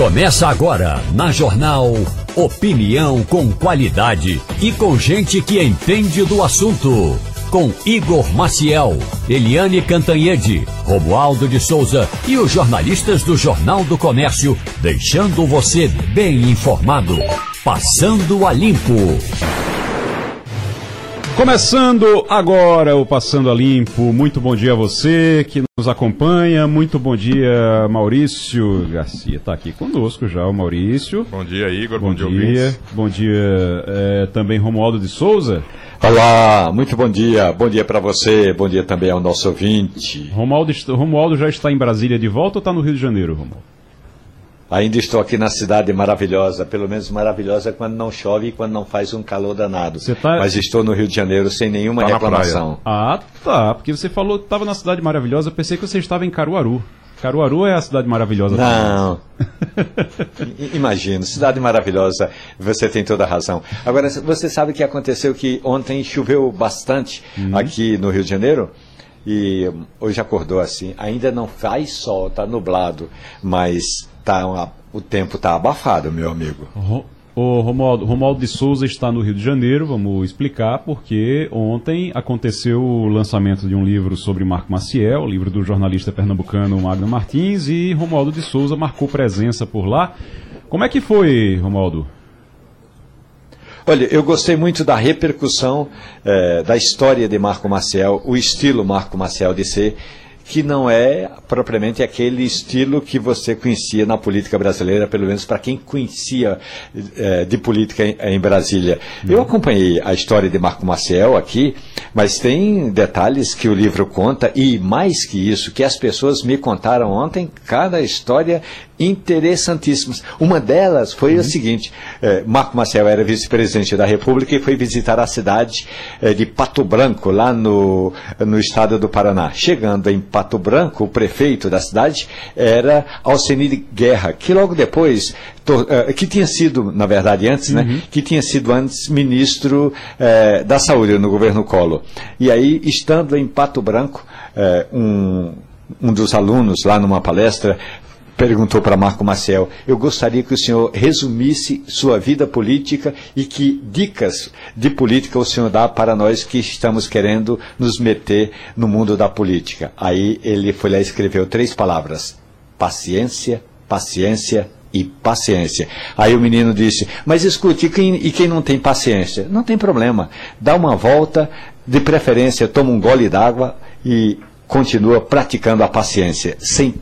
Começa agora na Jornal Opinião com qualidade e com gente que entende do assunto. Com Igor Maciel, Eliane Cantanhede, Romualdo de Souza e os jornalistas do Jornal do Comércio, deixando você bem informado. Passando a Limpo. Começando agora o Passando a Limpo. Muito bom dia a você que nos acompanha. Muito bom dia, Maurício Garcia. Está aqui conosco já o Maurício. Bom dia, Igor. Bom, Bom, dia. dia, Bom dia é, também Romualdo de Souza. Olá, muito bom dia. Bom dia para você, bom dia também ao nosso ouvinte. Romualdo, Romualdo já está em Brasília de volta ou está no Rio de Janeiro, Romualdo? Ainda estou aqui na cidade maravilhosa, pelo menos maravilhosa quando não chove e quando não faz um calor danado. Você tá- Mas estou no Rio de Janeiro sem nenhuma Tá reclamação. Ah, tá. Porque você falou que estava na cidade maravilhosa. Eu pensei que você estava em Caruaru. Caruaru é a cidade maravilhosa. Não. Imagino, cidade maravilhosa, você tem toda a razão. Agora, você sabe que aconteceu que ontem choveu bastante aqui no Rio de Janeiro? E hum, hoje acordou assim. Ainda não faz sol, está nublado, mas tá uma- o tempo está abafado, meu amigo. O Romualdo, Romualdo de Souza está no Rio de Janeiro, vamos explicar, porque ontem aconteceu o lançamento de um livro sobre Marco Maciel, livro do jornalista pernambucano Magno Martins, e Romualdo de Souza marcou presença por lá. Como é que foi, Romualdo? Olha, eu gostei muito da repercussão eh, da história de Marco Maciel, o estilo Marco Maciel de ser, que não é propriamente aquele estilo que você conhecia na política brasileira, pelo menos para quem conhecia eh, de política em, em Brasília. Eu acompanhei a história de Marco Maciel aqui, mas tem detalhes que o livro conta, e mais que isso, que as pessoas me contaram ontem, cada história interessantíssimas. Uma delas foi a seguinte: eh, Marco Maciel era vice-presidente da República e foi visitar a cidade eh, de Pato Branco, lá no, no estado do Paraná. Chegando em Pato Branco, o prefeito da cidade era Alcenide Guerra, que logo depois, eh, que tinha sido, na verdade, antes, né? Que tinha sido antes ministro eh, da Saúde no governo Collor. E aí, estando em Pato Branco, eh, um um dos alunos lá numa palestra perguntou para Marco Maciel: Eu gostaria que o senhor resumisse sua vida política e que dicas de política o senhor dá para nós que estamos querendo nos meter no mundo da política. Aí ele foi lá e escreveu três palavras: paciência, paciência e paciência. Aí o menino disse: Mas escute, e quem, e quem não tem paciência? Não tem problema. Dá uma volta, de preferência, toma um gole d'água e continua praticando a paciência. Sem,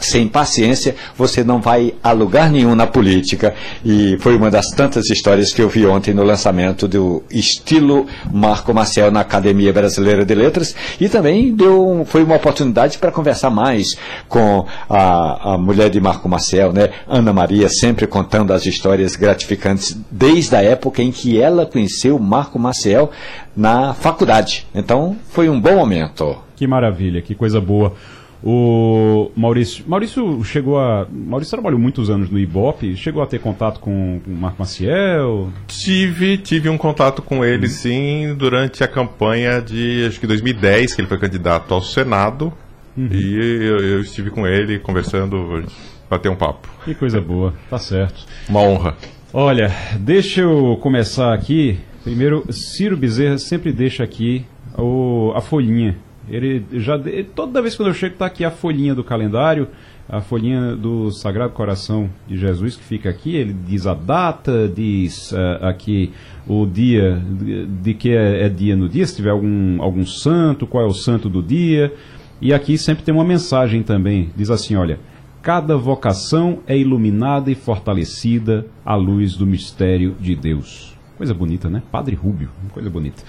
sem paciência, você não vai a lugar nenhum na política. E foi uma das tantas histórias que eu vi ontem no lançamento do estilo Marco Maciel na Academia Brasileira de Letras. E também deu, foi uma oportunidade para conversar mais com a, a mulher de Marco Maciel, né? Ana Maria, sempre contando as histórias gratificantes desde a época em que ela conheceu Marco Maciel na faculdade. Então, foi um bom momento. Que maravilha, que coisa boa. O Maurício, Maurício chegou a, Maurício trabalhou muitos anos no Ibope, chegou a ter contato com o Marco Maciel. Tive, tive um contato com ele, sim, durante a campanha de, acho que 2010, que ele foi candidato ao Senado. E eu, eu estive com ele conversando, bater um papo. Que coisa boa, tá certo. Uma honra. Olha, deixa eu começar aqui. Primeiro, Ciro Bezerra sempre deixa aqui o, a folhinha. Ele já de- toda vez que eu chego tá aqui a folhinha do calendário, a folhinha do Sagrado Coração de Jesus que fica aqui. Ele diz a data, diz ah, aqui o dia de, de que é, é dia no dia, se tiver algum algum santo, qual é o santo do dia. E aqui sempre tem uma mensagem também. Diz assim, olha, Cada vocação é iluminada e fortalecida à luz do mistério de Deus. Coisa bonita, né? Padre Rúbio, coisa bonita.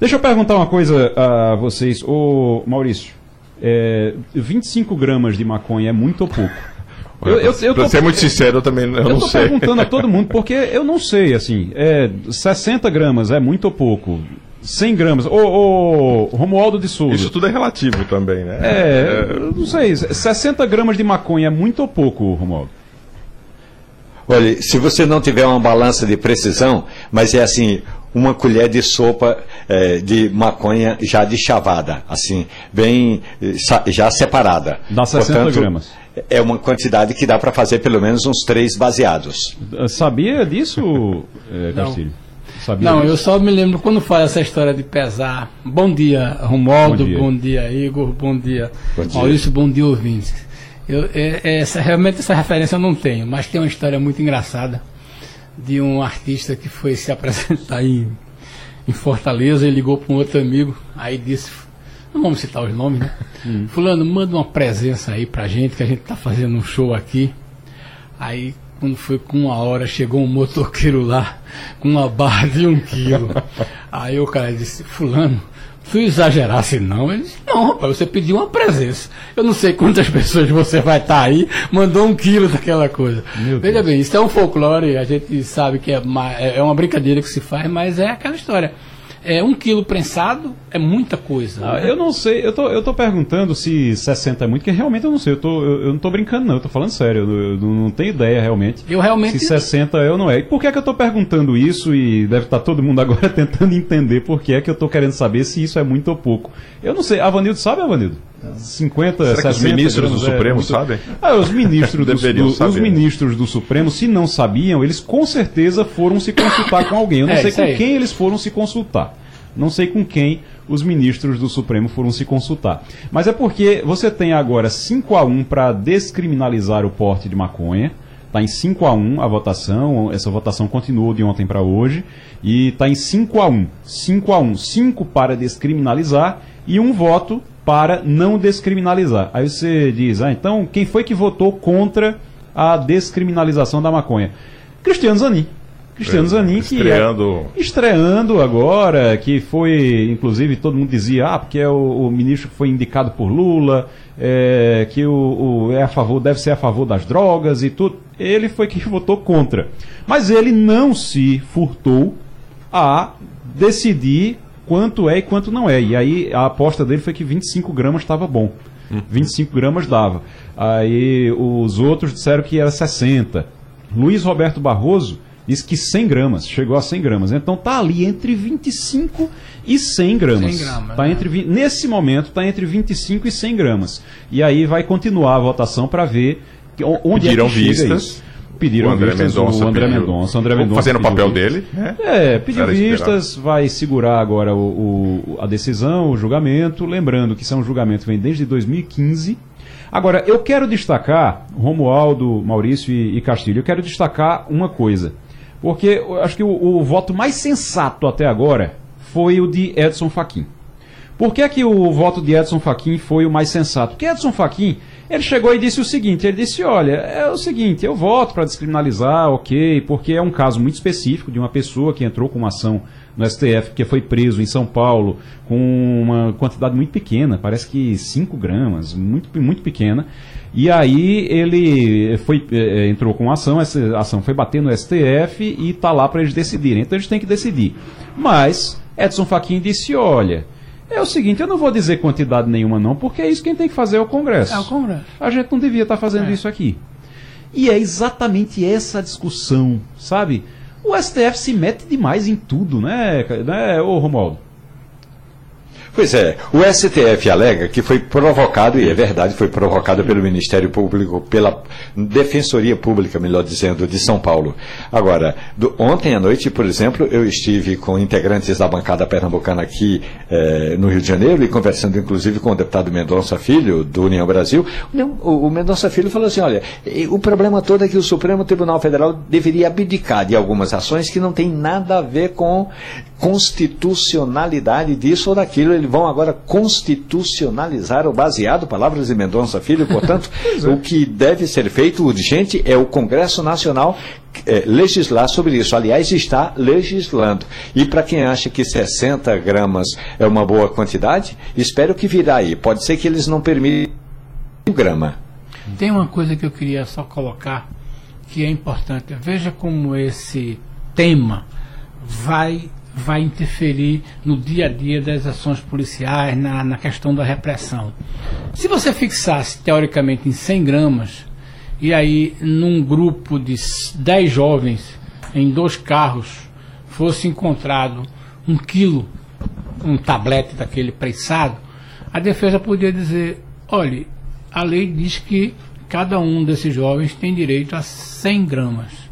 Deixa eu perguntar uma coisa a vocês. Ô, Maurício, é, 25 gramas de maconha é muito ou pouco? Eu, eu, eu pra tô- ser muito sincero, eu também eu eu não tô sei. perguntando a todo mundo, porque eu não sei, assim, é, 60 gramas é muito ou pouco? 100 gramas. Ô, ô Romualdo de Souza. Isso tudo é relativo também, né? É, eu não sei, 60 gramas de maconha é muito ou pouco, Romualdo? Olha, se você não tiver uma balança de precisão, mas é assim, uma colher de sopa eh, de maconha já de chavada, assim, bem eh, já separada. Dá 60 gramas. É, é uma quantidade que dá para fazer pelo menos uns três baseados. Sabia disso, é, Castilho? Sabia não, disso? eu só me lembro quando faz essa história de pesar. Bom dia, Romualdo, bom dia, bom dia Igor, bom dia, bom dia. Maurício, bom dia, ouvintes. Eu, é, é, essa, realmente essa referência eu não tenho, mas tem uma história muito engraçada de um artista que foi se apresentar em, em Fortaleza e ligou para um outro amigo, aí disse, não vamos citar os nomes, né? Hum. Fulano, manda uma presença aí pra gente, que a gente tá fazendo um show aqui. Aí, quando foi com uma hora, chegou um motoqueiro lá com uma barra de um quilo. aí o cara disse, fulano, se eu exagerasse não, ele disse, não, rapaz, você pediu uma presença. Eu não sei quantas pessoas você vai estar tá aí, mandou um quilo daquela coisa. Veja bem, isso é um folclore, a gente sabe que é, uma, é uma brincadeira que se faz, mas é aquela história. É, um quilo prensado é muita coisa. Ah, né? Eu não sei, eu tô, eu tô perguntando se 60 é muito, porque realmente eu não sei, eu, tô, eu, eu não tô brincando não, eu tô falando sério, eu, eu, não tenho ideia realmente. Eu realmente... Se 60 é ou não é. E por que é que eu tô perguntando isso e deve estar tá todo mundo agora tentando entender por que é que eu tô querendo saber se isso é muito ou pouco. Eu não sei, Avanildo sabe, Avanildo? 50, Será 60 os ministros do é Supremo muito... sabem? Ah, os ministros do, do, os ministros do Supremo, se não sabiam, eles com certeza foram se consultar com alguém. Eu não é, sei com aí. quem eles foram se consultar. Não sei com quem os ministros do Supremo foram se consultar. Mas é porque você tem agora 5 a 1 para descriminalizar o porte de maconha. Está em 5 a 1 a votação, essa votação continuou de ontem para hoje, e está em 5 a 1 5 a 1 5 para descriminalizar e um voto para não descriminalizar. Aí você diz, ah, então quem foi que votou contra a descriminalização da maconha? Cristiano Zanin. Cristiano Zanin que estreando é, estreando agora, que foi, inclusive, todo mundo dizia, ah, porque é o, o ministro que foi indicado por Lula, é, que o, o, é a favor, deve ser a favor das drogas e tudo. Ele foi que votou contra. Mas ele não se furtou a decidir quanto é e quanto não é. E aí a aposta dele foi que 25 gramas estava bom. 25 gramas dava. Aí os outros disseram que era 60. Luiz Roberto Barroso diz que 100 gramas, chegou a 100 gramas. Então tá ali entre 25 e 100 gramas. 100 gramas tá né? entre, nesse momento está entre 25 e 100 gramas. E aí vai continuar a votação para ver onde Pediram é que vistas. Pediram o André vistas, Mendonça, o André pediu, Mendonça. André Mendonça fazendo o papel vistas. dele. Né? É, pediu vistas, vai segurar agora o, o, a decisão, o julgamento. Lembrando que são julgamentos que vem desde 2015 Agora, eu quero destacar, Romualdo, Maurício e, e Castilho, eu quero destacar uma coisa. Porque acho que o, o, voto mais sensato até agora foi o de Edson Fachin. Por que, é que o voto de Edson Fachin foi o mais sensato? Porque Edson Fachin, ele chegou e disse o seguinte, ele disse, olha, é o seguinte, eu voto para descriminalizar, ok, porque é um caso muito específico de uma pessoa que entrou com uma ação no STF, que foi preso em São Paulo com uma quantidade muito pequena, parece que 5 gramas, muito, muito pequena, e aí ele foi, é, entrou com ação, essa ação foi bater no STF e está lá para eles decidirem. Então eles têm que decidir. Mas Edson Fachin disse: olha. É o seguinte, eu não vou dizer quantidade nenhuma não, porque é isso quem tem que fazer é o Congresso. É o Congresso. A gente não devia estar tá fazendo é. isso aqui. E é exatamente essa discussão, sabe? O STF se mete demais em tudo, né, né ô Romualdo? Pois é, o STF alega que foi provocado, e é verdade, foi provocado pelo Ministério Público, pela Defensoria Pública, melhor dizendo, de São Paulo. Agora, do, ontem à noite, por exemplo, eu estive com integrantes da bancada pernambucana aqui eh, no Rio de Janeiro e conversando inclusive com o deputado Mendonça Filho, do União Brasil. O, o Mendonça Filho falou assim: olha, o problema todo é que o Supremo Tribunal Federal deveria abdicar de algumas ações que não tem nada a ver com constitucionalidade disso ou daquilo eles vão agora constitucionalizar o baseado, palavras de Mendonça Filho, portanto, é. o que deve ser feito urgente é o Congresso Nacional é, legislar sobre isso. Aliás, está legislando. E para quem acha que 60 gramas é uma boa quantidade, espero que virá aí. Pode ser que eles não permitam um grama. Tem uma coisa que eu queria só colocar que é importante. Veja como esse tema vai vai interferir no dia a dia das ações policiais, na, na questão da repressão. Se você fixasse teoricamente em 100 gramas, e aí num grupo de 10 jovens em dois carros fosse encontrado um quilo, um tablete daquele prensado, a defesa podia dizer: olhe, a lei diz que cada um desses jovens tem direito a 100 gramas.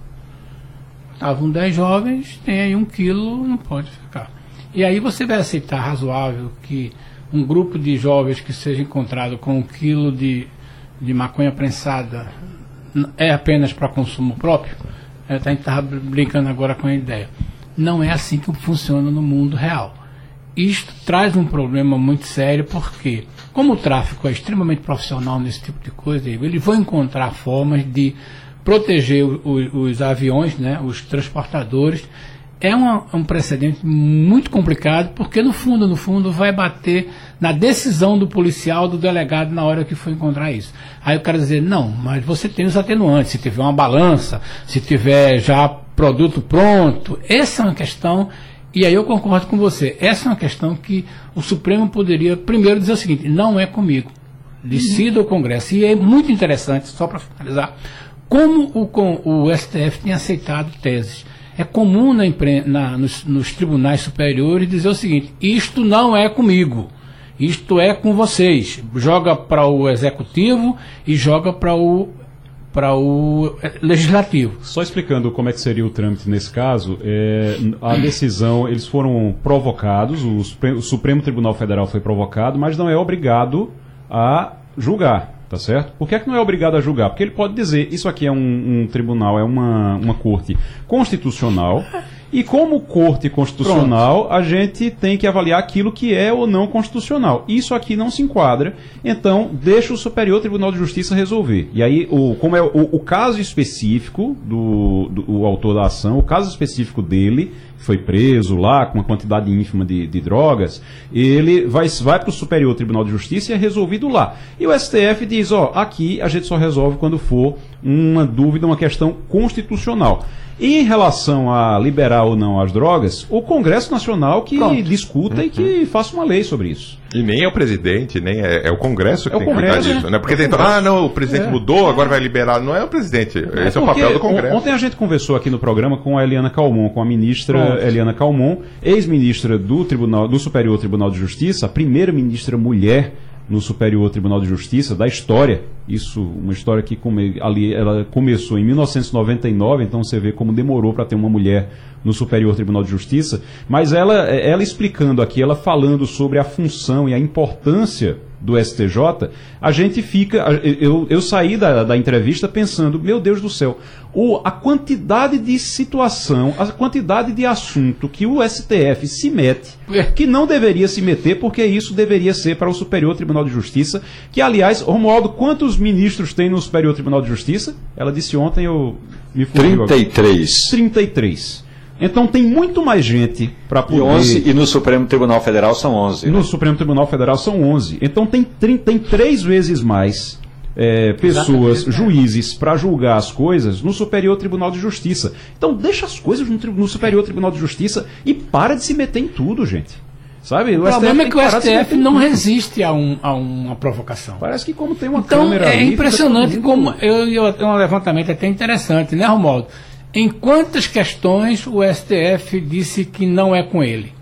Estavam 10 jovens, tem aí um quilo, não pode ficar. E aí você vai aceitar razoável que um grupo de jovens que seja encontrado com um quilo de, de maconha prensada é apenas para consumo próprio? É, a gente estava brincando agora com a ideia. Não é assim que funciona no mundo real. Isto traz um problema muito sério porque, como o tráfico é extremamente profissional nesse tipo de coisa, eles vão encontrar formas de proteger os, os aviões, né, os transportadores, é uma, um precedente muito complicado, porque no fundo, no fundo, vai bater na decisão do policial, do delegado, na hora que for encontrar isso. Aí o cara dizer, não, mas você tem os atenuantes, se tiver uma balança, se tiver já produto pronto, essa é uma questão, e aí eu concordo com você, essa é uma questão que o Supremo poderia primeiro dizer o seguinte, não é comigo, decida uhum. o Congresso. E é muito interessante, só para finalizar, como o, o STF tem aceitado teses é comum na, na, nos, nos tribunais superiores dizer o seguinte: isto não é comigo, isto é com vocês. Joga para o executivo e joga para o para o é, legislativo. Só explicando como é que seria o trâmite nesse caso, é, a decisão, eles foram provocados, o Supremo Tribunal Federal foi provocado, mas não é obrigado a julgar. Tá certo? Por que, é que não é obrigado a julgar? Porque ele pode dizer, isso aqui é um, um tribunal, é uma, uma corte constitucional, e como corte constitucional, Pronto. a gente tem que avaliar aquilo que é ou não constitucional. Isso aqui não se enquadra, então deixa o Superior Tribunal de Justiça resolver. E aí, o, como é o, o caso específico do, do autor da ação, o caso específico dele, foi preso lá com uma quantidade ínfima de, de drogas, ele vai, vai para o Superior Tribunal de Justiça e é resolvido lá. E o STF diz, ó, aqui a gente só resolve quando for uma dúvida, uma questão constitucional. E em relação a liberar ou não as drogas, o Congresso Nacional que Pronto. discuta uhum. e que uhum. faça uma lei sobre isso. E nem é o presidente, nem é, é o Congresso que é tem Congresso, que cuidar disso, né? Porque é tem, ah, não, o presidente é. mudou, agora vai liberar. Não é o presidente, é esse é o papel do Congresso. Ontem a gente conversou aqui no programa com a Eliana Calmon, com a ministra Eliana Calmon, ex-ministra do do Superior Tribunal de Justiça, a primeira ministra mulher no Superior Tribunal de Justiça da história. Isso, uma história que come, ali ela começou em 1999, então você vê como demorou para ter uma mulher no Superior Tribunal de Justiça. Mas ela, ela explicando aqui, ela falando sobre a função e a importância do STJ, a gente fica. Eu, eu saí da, da entrevista pensando, meu Deus do céu, o, a quantidade de situação, a quantidade de assunto que o STF se mete, é. que não deveria se meter, porque isso deveria ser para o Superior Tribunal de Justiça, que, aliás, Romualdo, quantos ministros tem no Superior Tribunal de Justiça? Ela disse ontem, eu me fugiu 33. Agora. 33. Então tem muito mais gente para poder. E, 11, e no Supremo Tribunal Federal são 11. No né? Supremo Tribunal Federal são 11. Então tem, tem três vezes mais é, pessoas, juízes, para julgar as coisas no Superior Tribunal de Justiça. Então deixa as coisas no, no, Superior Tribunal de Justiça e para de se meter em tudo, gente. Sabe? O, o problema é que o STF não resiste a, um, a, uma provocação. Parece que como tem uma então, câmera é ali, impressionante como eu, eu, um levantamento até interessante, né, Romualdo? Em quantas questões o STF disse que não é com ele?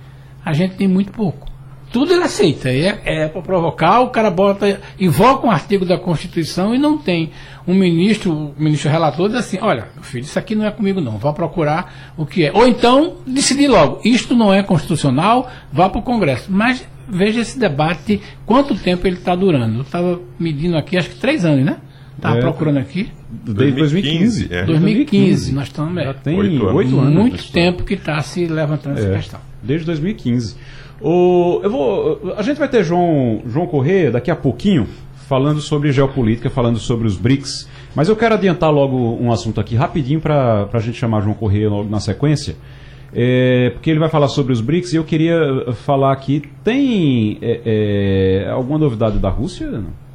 A gente tem muito pouco. Tudo ele aceita. É, é para provocar, o cara bota, invoca um artigo da Constituição e não tem. Um ministro, o ministro relator diz assim, olha, filho, isso aqui não é comigo não, vá procurar o que é. Ou então, decidir logo, isto não é constitucional, vá para o Congresso. Mas veja esse debate, quanto tempo ele está durando. Eu estava medindo aqui, acho que três anos, né? Estava é, procurando aqui. Desde 2015. 2015, é. 2015 nós estamos. Já tem oito anos. Muito tempo que está se levantando é, essa questão. Desde 2015. O, eu vou, a gente vai ter João, João Corrêa daqui a pouquinho falando sobre geopolítica, falando sobre os BRICS. Mas eu quero adiantar logo um assunto aqui rapidinho para a gente chamar João Corrêa logo na sequência. É, porque ele vai falar sobre os BRICS e eu queria falar aqui. Tem é, é, alguma novidade da Rússia? Não?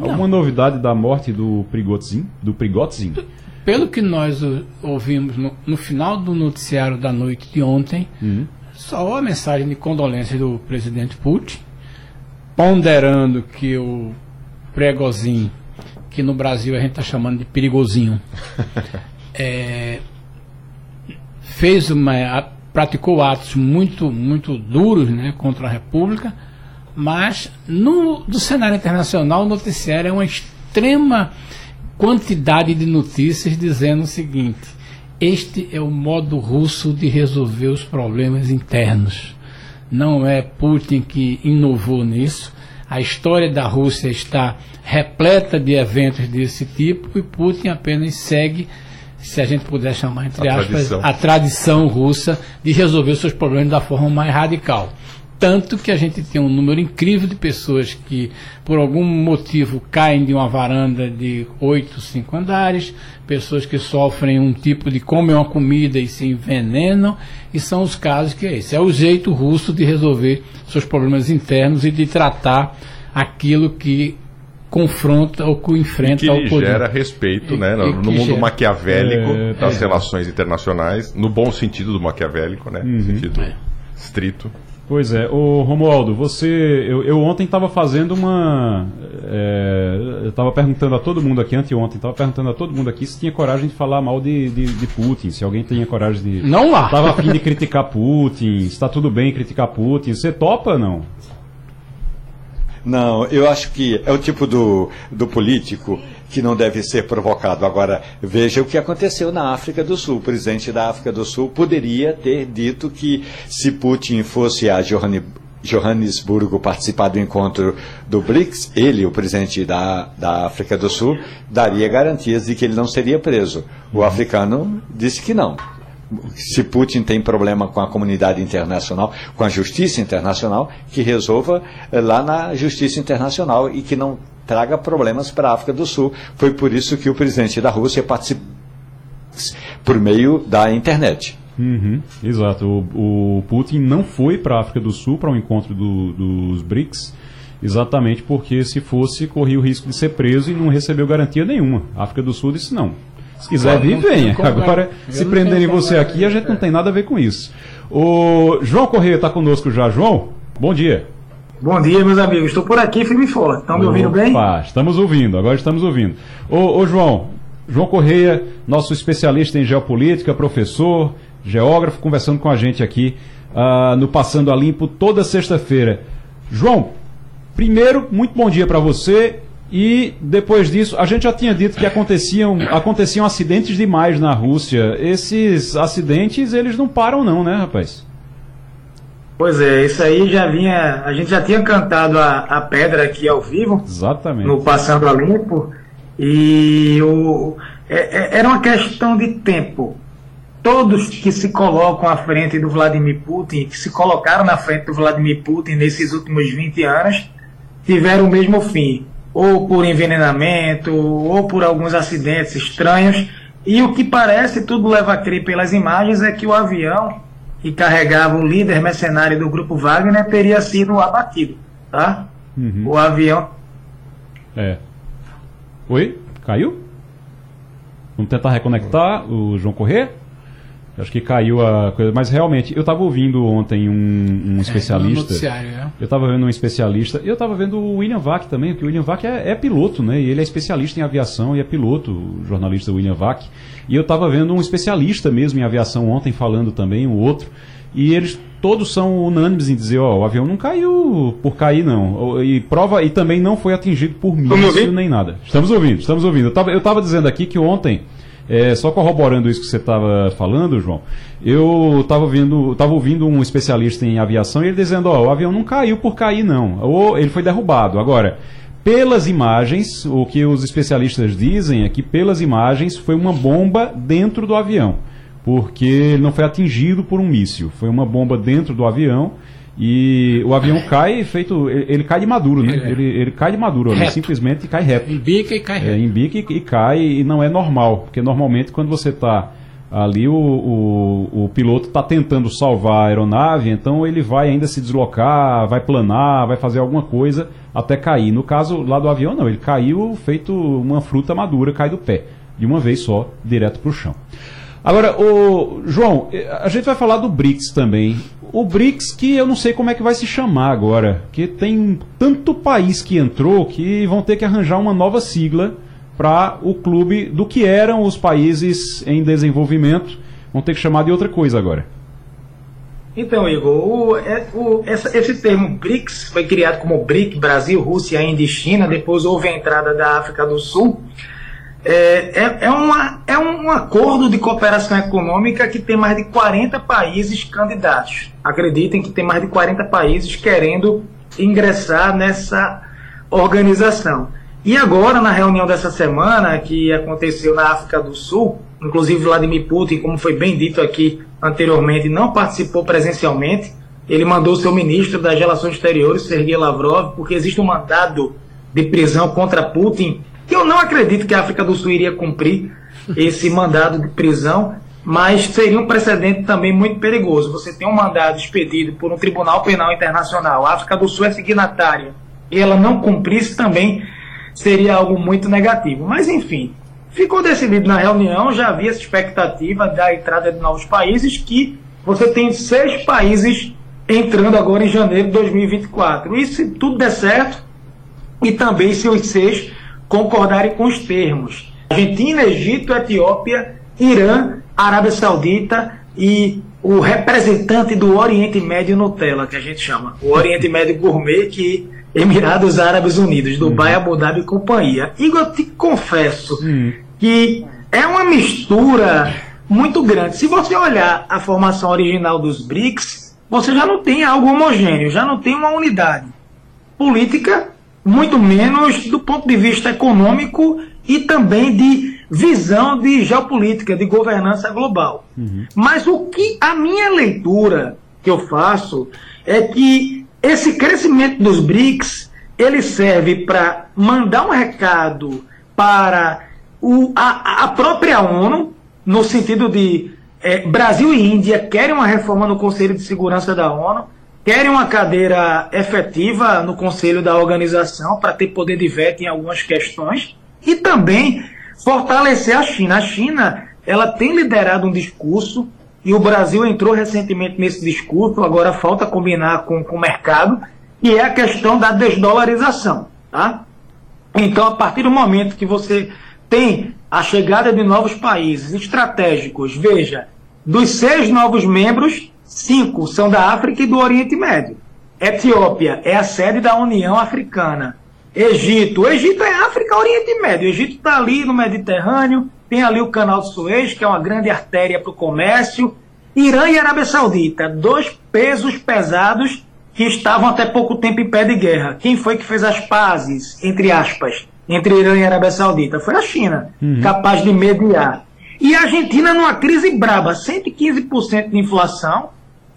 Alguma novidade da morte do Prigozhin? Do Prigozhin? Pelo que nós ouvimos no, no final do noticiário da noite de ontem, uhum. só a mensagem de condolência do presidente Putin, ponderando que o Prigozhin, que no Brasil a gente está chamando de perigosinho, é, fez uma, praticou atos muito, muito duros né, contra a República mas no, do cenário internacional, o noticiário é uma extrema quantidade de notícias dizendo o seguinte: este é o modo russo de resolver os problemas internos. Não é Putin que inovou nisso. A história da Rússia está repleta de eventos desse tipo e Putin apenas segue, se a gente puder chamar entre a aspas, tradição. a tradição russa de resolver seus problemas da forma mais radical. Tanto que a gente tem um número incrível de pessoas que, por algum motivo, caem de uma varanda de oito, cinco andares, pessoas que sofrem um tipo de comem uma comida e se envenenam, e são os casos que é esse. É o jeito russo de resolver seus problemas internos e de tratar aquilo que confronta ou que enfrenta o poder. gera respeito, e, né, no, no mundo gera... maquiavélico é, das é. relações internacionais, no bom sentido do maquiavélico, né, uhum. no sentido é. estrito. Pois é, o Romualdo, você, eu, eu ontem estava fazendo uma, é, eu estava perguntando a todo mundo aqui, anteontem, estava perguntando a todo mundo aqui se tinha coragem de falar mal de, de, de Putin, se alguém tinha coragem de... Não lá! Estava afim de criticar Putin, está tudo bem criticar Putin, você topa não? Não, eu acho que é o tipo do, do político que não deve ser provocado. Agora, veja o que aconteceu na África do Sul. O presidente da África do Sul poderia ter dito que se Putin fosse a Johannesburgo participar do encontro do BRICS, ele, o presidente da, da África do Sul, daria garantias de que ele não seria preso. O africano disse que não se Putin tem problema com a comunidade internacional, com a justiça internacional, que resolva eh, lá na justiça internacional e que não traga problemas para a África do Sul. Foi por isso que o presidente da Rússia participou por meio da internet. Uhum, exato. O, o, Putin não foi para a África do Sul para o um encontro do, dos BRICS, exatamente porque se fosse corria o risco de ser preso e não recebeu garantia nenhuma. A África do Sul disse não. Se quiser vir, venha. Agora, se prenderem você aqui, a gente não tem nada a ver com isso. O João Correia está conosco já. João, bom dia. Bom dia, meus amigos. Estou por aqui, firme e forte. Estão me ouvindo bem? Estamos ouvindo, agora estamos ouvindo. Ô, ô, João, João Correia, nosso especialista em geopolítica, professor, geógrafo, conversando com a gente aqui uh, no Passando a Limpo toda sexta-feira. João, primeiro, muito bom dia para você. E depois disso, a gente já tinha dito que aconteciam, aconteciam acidentes demais na Rússia. Esses acidentes, eles não param não, né, rapaz? Pois é, isso aí já vinha. A gente já tinha cantado a, a pedra aqui ao vivo. Exatamente. No Passando a Limpo. E o, é, é, era uma questão de tempo. Todos que se colocam à frente do Vladimir Putin, que se colocaram na frente do Vladimir Putin nesses últimos 20 anos, tiveram o mesmo fim. Ou por envenenamento, ou por alguns acidentes estranhos. E o que parece, tudo leva a crer pelas imagens, é que o avião que carregava o líder mercenário do grupo Wagner teria sido abatido, tá? Uhum. O avião. É. Oi? Caiu? Vamos tentar reconectar o João Corrêa? Acho que caiu a coisa. Mas realmente, eu estava ouvindo ontem um, um é, especialista. É, Eu estava vendo um especialista. E eu estava vendo o William Vac também, porque o William Vac é, é, piloto, né? E ele é especialista em aviação e é piloto, o jornalista William Vac. E eu estava vendo um especialista mesmo em aviação ontem falando também, o outro. E eles todos são unânimes em dizer, ó, o avião não caiu por cair, não. E prova, e também não foi atingido por míssil nem nada. Estamos ouvindo, estamos ouvindo. Eu estava dizendo aqui que ontem é, só corroborando isso que você estava falando, João, eu estava ouvindo, tava ouvindo um especialista em aviação e ele dizendo, ó, o avião não caiu por cair, não. Ou ele foi derrubado. Agora, pelas imagens, o que os especialistas dizem é que pelas imagens foi uma bomba dentro do avião. Porque ele não foi atingido por um míssil. Foi uma bomba dentro do avião e o avião cai feito. Ele, cai de maduro, né? É. Ele, ele cai de maduro, ele simplesmente cai reto. Embica e cai reto. É, embica e, e, cai, e não é normal. Porque normalmente quando você está ali, o, o, o piloto está tentando salvar a aeronave, então ele vai ainda se deslocar, vai planar, vai fazer alguma coisa até cair. No caso lá do avião, não. Ele caiu feito uma fruta madura, cai do pé. De uma vez só, direto para o chão. Agora, o João, a gente vai falar do BRICS também. O BRICS que eu não sei como é que vai se chamar agora, que tem tanto país que entrou que vão ter que arranjar uma nova sigla para o clube do que eram os países em desenvolvimento. Vão ter que chamar de outra coisa agora. Então, Igor, o, é, o, essa, esse termo BRICS foi criado como BRIC, Brasil, Rússia, Índia e China, depois houve a entrada da África do Sul. É, é, é, uma, é um acordo de cooperação econômica que tem mais de 40 países candidatos. Acreditem que tem mais de 40 países querendo ingressar nessa organização. E agora, na reunião dessa semana, que aconteceu na África do Sul, inclusive Vladimir Putin, como foi bem dito aqui anteriormente, não participou presencialmente. Ele mandou seu ministro das Relações Exteriores, Sergei Lavrov, porque existe um mandado de prisão contra Putin, que eu não acredito que a África do Sul iria cumprir esse mandado de prisão, mas seria um precedente também muito perigoso. Você tem um mandado expedido por um Tribunal Penal Internacional, a África do Sul é signatária, e ela não cumprisse também seria algo muito negativo. Mas enfim, ficou decidido na reunião, já havia essa expectativa da entrada de novos países, que você tem seis países entrando agora em janeiro de 2024. E se tudo der certo, e também se os seis concordarem com os termos. Argentina, Egito, Etiópia, Irã, Arábia Saudita e o representante do Oriente Médio Nutella, que a gente chama. O Oriente Médio Gourmet, que Emirados Árabes Unidos, Dubai, uhum. Abu Dhabi e companhia. Igor, eu te confesso uhum. que é uma mistura muito grande. Se você olhar a formação original dos BRICS, você já não tem algo homogêneo, já não tem uma unidade política, muito menos do ponto de vista econômico e também de visão de geopolítica, de governança global. Uhum. Mas o que a minha leitura que eu faço é que esse crescimento dos BRICS, ele serve para mandar um recado para o, a, a, própria ONU, no sentido de é, Brasil e Índia querem uma reforma no Conselho de Segurança da ONU, querem uma cadeira efetiva no Conselho da organização para ter poder de veto em algumas questões e também fortalecer a China. A China ela tem liderado um discurso e o Brasil entrou recentemente nesse discurso, agora falta combinar com, com o mercado, e é a questão da desdolarização. Tá? Então, a partir do momento que você tem a chegada de novos países estratégicos, veja, dos seis novos membros, cinco são da África e do Oriente Médio. Etiópia é a sede da União Africana. Egito. Egito é África, Oriente Médio. Egito está ali no Mediterrâneo, tem ali o canal de Suez, que é uma grande artéria para o comércio. Irã e Arábia Saudita, dois pesos pesados que estavam até pouco tempo em pé de guerra. Quem foi que fez as pazes, entre aspas, entre Irã e Arábia Saudita? Foi a China, uhum. capaz de mediar. E a Argentina numa crise braba, 115% de inflação,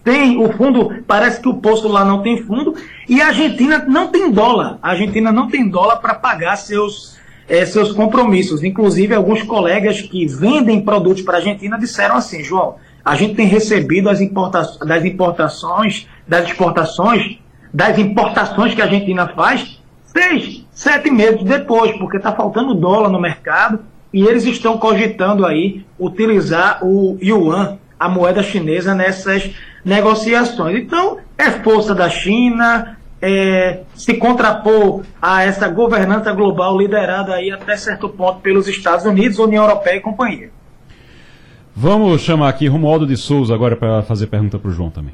tem o fundo, parece que o posto lá não tem fundo, e a Argentina não tem dólar. A Argentina não tem dólar para pagar seus é, seus compromissos. Inclusive, alguns colegas que vendem produtos para a Argentina disseram assim, João, a gente tem recebido as importa das importações, das exportações, das importações que a Argentina faz, seis, sete meses depois, porque está faltando dólar no mercado e eles estão cogitando aí utilizar o yuan, a moeda chinesa, nessas negociações. Então, é força da China, é, se contrapor a essa governança global liderada aí até certo ponto pelos Estados Unidos, União Europeia e companhia. Vamos chamar aqui Romualdo de Souza agora para fazer pergunta para o João também.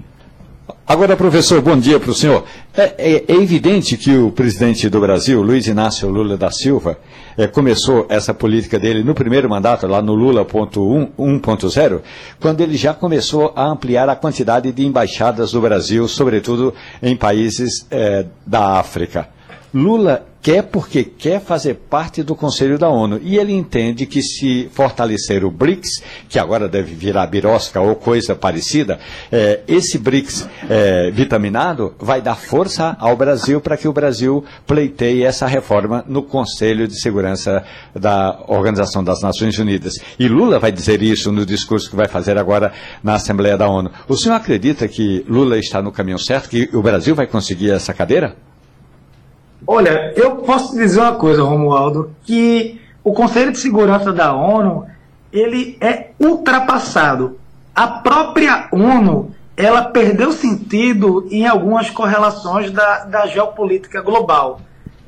Agora, professor, bom dia para o senhor. É, é, é, evidente que o presidente do Brasil, Luiz Inácio Lula da Silva, é, começou essa política dele no primeiro mandato, lá no Lula 1.0, quando ele já começou a ampliar a quantidade de embaixadas do Brasil, sobretudo em países é, da África. Lula quer porque quer fazer parte do Conselho da ONU. E ele entende que se fortalecer o BRICS, que agora deve virar birosca ou coisa parecida, é, esse BRICS é, vitaminado vai dar força ao Brasil para que o Brasil pleiteie essa reforma no Conselho de Segurança da Organização das Nações Unidas. E Lula vai dizer isso no discurso que vai fazer agora na Assembleia da ONU. O senhor acredita que Lula está no caminho certo, que o Brasil vai conseguir essa cadeira? Olha, eu posso dizer uma coisa, Romualdo, que o Conselho de Segurança da ONU ele é ultrapassado. A própria ONU ela perdeu sentido em algumas correlações da, da geopolítica global.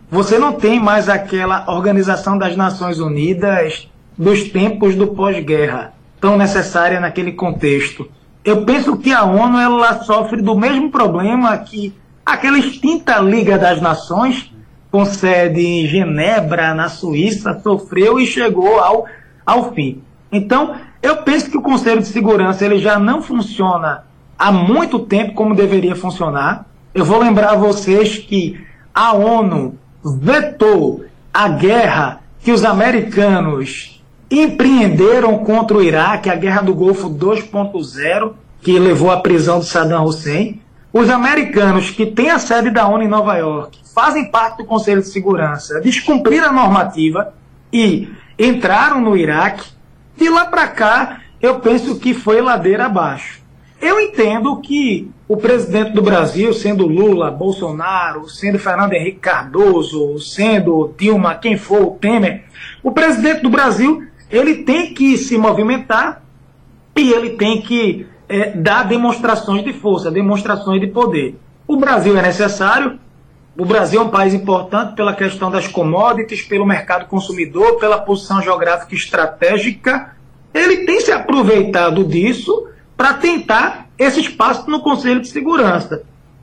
Você não tem mais aquela Organização das Nações Unidas dos tempos do pós-guerra, tão necessária naquele contexto. Eu penso que a ONU ela sofre do mesmo problema que aquela extinta Liga das Nações, com sede em Genebra, na Suíça, sofreu e chegou ao, ao fim. Então, eu penso que o Conselho de Segurança ele já não funciona há muito tempo como deveria funcionar. Eu vou lembrar a vocês que a ONU vetou a guerra que os americanos empreenderam contra o Iraque, a guerra do Golfo 2.0, que levou à prisão de Saddam Hussein. Os americanos que têm a sede da ONU em Nova York, fazem parte do Conselho de Segurança, descumpriram a normativa e entraram no Iraque. De lá para cá, eu penso que foi ladeira abaixo. Eu entendo que o presidente do Brasil, sendo Lula, Bolsonaro, sendo Fernando Henrique Cardoso, sendo Dilma, quem for, o Temer, o presidente do Brasil ele tem que se movimentar e ele tem que é, dar demonstrações de força, demonstrações de poder. O Brasil é necessário, o Brasil é um país importante pela questão das commodities, pelo mercado consumidor, pela posição geográfica estratégica. Ele tem se aproveitado disso para tentar esse espaço no Conselho de Segurança.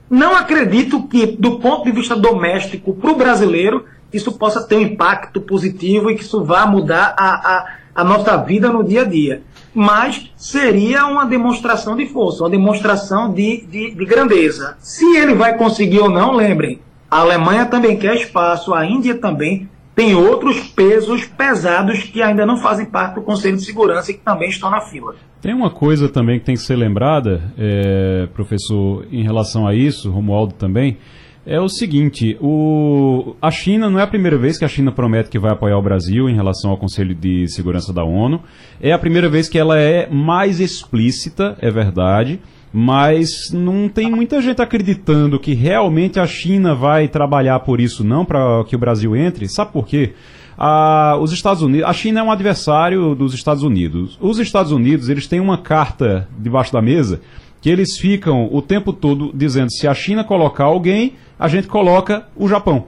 Não acredito que, do ponto de vista doméstico, para o brasileiro, isso possa ter um impacto positivo e que isso vá mudar a, a, a nossa vida no dia a dia. Mas seria uma demonstração de força, uma demonstração de, de, de grandeza. Se ele vai conseguir ou não, lembrem, a Alemanha também quer espaço, a Índia também, tem outros pesos pesados que ainda não fazem parte do Conselho de Segurança e que também estão na fila. Tem uma coisa também que tem que ser lembrada, é, professor, em relação a isso, Romualdo também, é o seguinte: o, a China não é a primeira vez que a China promete que vai apoiar o Brasil em relação ao Conselho de Segurança da ONU. É a primeira vez que ela é mais explícita, é verdade mas não tem muita gente acreditando que realmente a China vai trabalhar por isso não para que o Brasil entre. Sabe por quê? Os Estados Unidos, a China é um adversário dos Estados Unidos. Os Estados Unidos eles têm uma carta debaixo da mesa que eles ficam o tempo todo dizendo se a China colocar alguém, a gente coloca o Japão.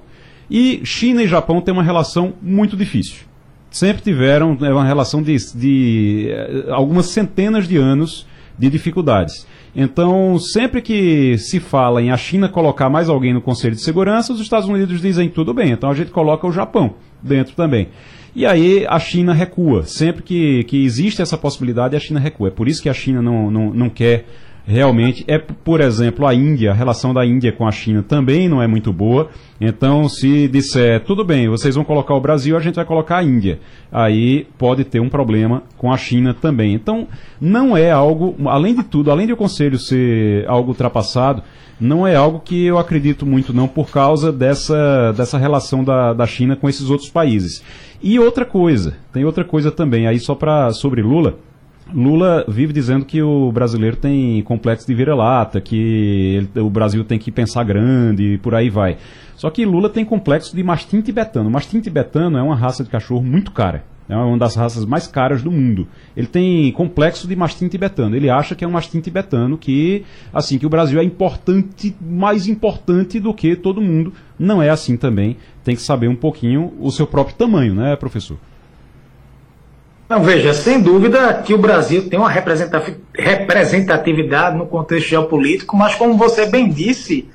E China e Japão têm uma relação muito difícil. Sempre tiveram é uma relação de, de eh, algumas centenas de anos de dificuldades. Então, sempre que se fala em a China colocar mais alguém no Conselho de Segurança, os Estados Unidos dizem tudo bem, então a gente coloca o Japão dentro também. E aí a China recua. Sempre que, que existe essa possibilidade, a China recua. É por isso que a China não, não, não quer realmente é, por exemplo, a Índia, a relação da Índia com a China também não é muito boa. Então, se disser, tudo bem, vocês vão colocar o Brasil, a gente vai colocar a Índia. Aí pode ter um problema com a China também. Então, não é algo, além de tudo, além de o Conselho ser algo ultrapassado, não é algo que eu acredito muito não por causa dessa, dessa relação da, da China com esses outros países. E outra coisa, tem outra coisa também, aí só para sobre Lula, Lula vive dizendo que o brasileiro tem complexo de vira-lata, que ele, o Brasil tem que pensar grande e por aí vai. Só que Lula tem complexo de mastim tibetano. O mastim tibetano é uma raça de cachorro muito cara. É uma das raças mais caras do mundo. Ele tem complexo de mastim tibetano. Ele acha que é um mastim tibetano que, assim, que o Brasil é importante, mais importante do que todo mundo. Não é assim também. Tem que saber um pouquinho o seu próprio tamanho, né, professor? Não, veja, sem dúvida que o Brasil tem uma representatividade no contexto geopolítico, mas como você bem disse,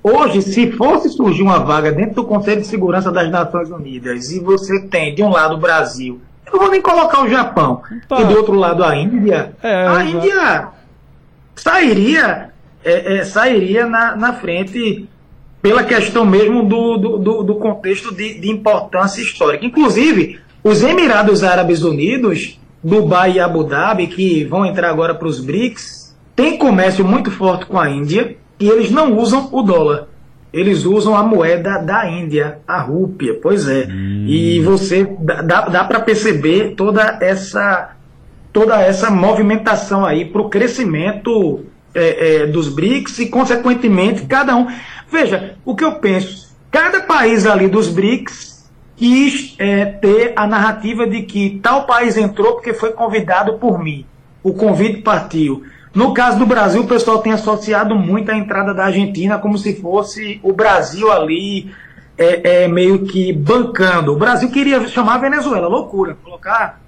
hoje, se fosse surgir uma vaga dentro do Conselho de Segurança das Nações Unidas e você tem de um lado o Brasil, eu não vou nem colocar o Japão, tá. e do outro lado a Índia, é, a Índia sairia, é, é, sairia na, na frente pela questão mesmo do, do, do contexto de, de importância histórica. Inclusive, os Emirados Árabes Unidos, Dubai e Abu Dhabi, que vão entrar agora para os BRICS, têm comércio muito forte com a Índia e eles não usam o dólar. Eles usam a moeda da Índia, a rúpia, pois é. Hum. E você dá, dá para perceber toda essa toda essa movimentação aí para o crescimento é, é, dos BRICS e, consequentemente, cada um. Veja, o que eu penso, cada país ali dos BRICS quis é, ter a narrativa de que tal país entrou porque foi convidado por mim. O convite partiu. No caso do Brasil, o pessoal tem associado muito a entrada da Argentina como se fosse o Brasil ali é, é, meio que bancando. O Brasil queria chamar a Venezuela, loucura, colocar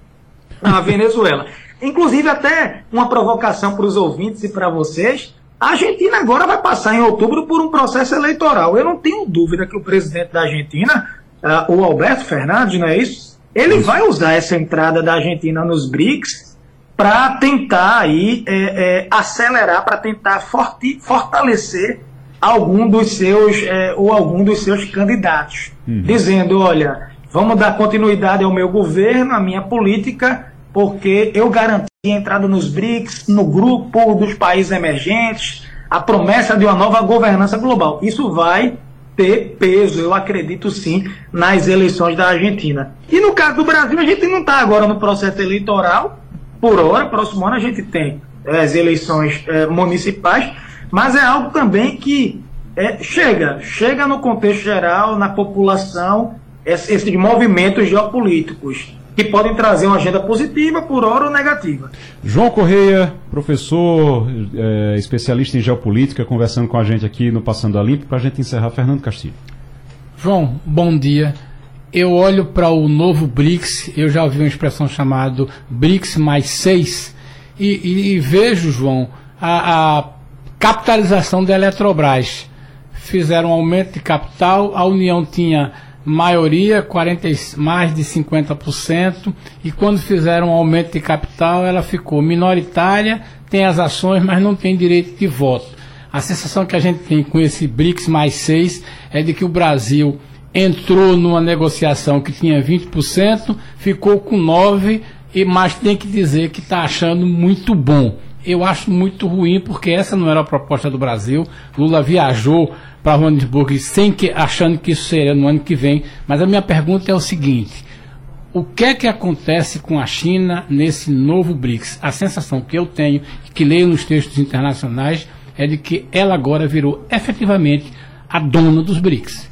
a Venezuela. Inclusive, até uma provocação para os ouvintes e para vocês. A Argentina agora vai passar em outubro por um processo eleitoral. Eu não tenho dúvida que o presidente da Argentina, uh, o Alberto Fernandes, não é isso? Ele isso. vai usar essa entrada da Argentina nos BRICS para tentar aí é, é, acelerar, para tentar forti, fortalecer algum dos seus é, ou algum dos seus candidatos, uhum. dizendo, olha, vamos dar continuidade ao meu governo, à minha política, porque eu garanti a entrada nos BRICS, no grupo dos países emergentes, a promessa de uma nova governança global. Isso vai ter peso, eu acredito sim, nas eleições da Argentina. E no caso do Brasil, a gente não está agora no processo eleitoral, por hora, próximo ano a gente tem é, as eleições é, municipais, mas é algo também que é, chega, chega no contexto geral, na população, esses movimentos geopolíticos que podem trazer uma agenda positiva, por hora ou negativa. João Correia, professor, é, especialista em geopolítica, conversando com a gente aqui no Passando a Limpo, para a gente encerrar. Fernando Castilho. João, bom dia. Eu olho para o novo BRICS, eu já ouvi uma expressão chamada BRICS mais seis, e, e, e vejo, João, a, a capitalização da Eletrobras. Fizeram um aumento de capital, a União tinha maioria, 40, mais de 50%, e quando fizeram um aumento de capital, ela ficou minoritária, tem as ações, mas não tem direito de voto. A sensação que a gente tem com esse BRICS mais 6 é de que o Brasil entrou numa negociação que tinha 20%, ficou com 9%, e mas tem que dizer que está achando muito bom. Eu acho muito ruim porque essa não era a proposta do Brasil. Lula viajou para Johannesburg sem que, achando que isso seria no ano que vem. Mas a minha pergunta é o seguinte: o que é que acontece com a China nesse novo BRICS? A sensação que eu tenho que leio nos textos internacionais é de que ela agora virou efetivamente a dona dos BRICS.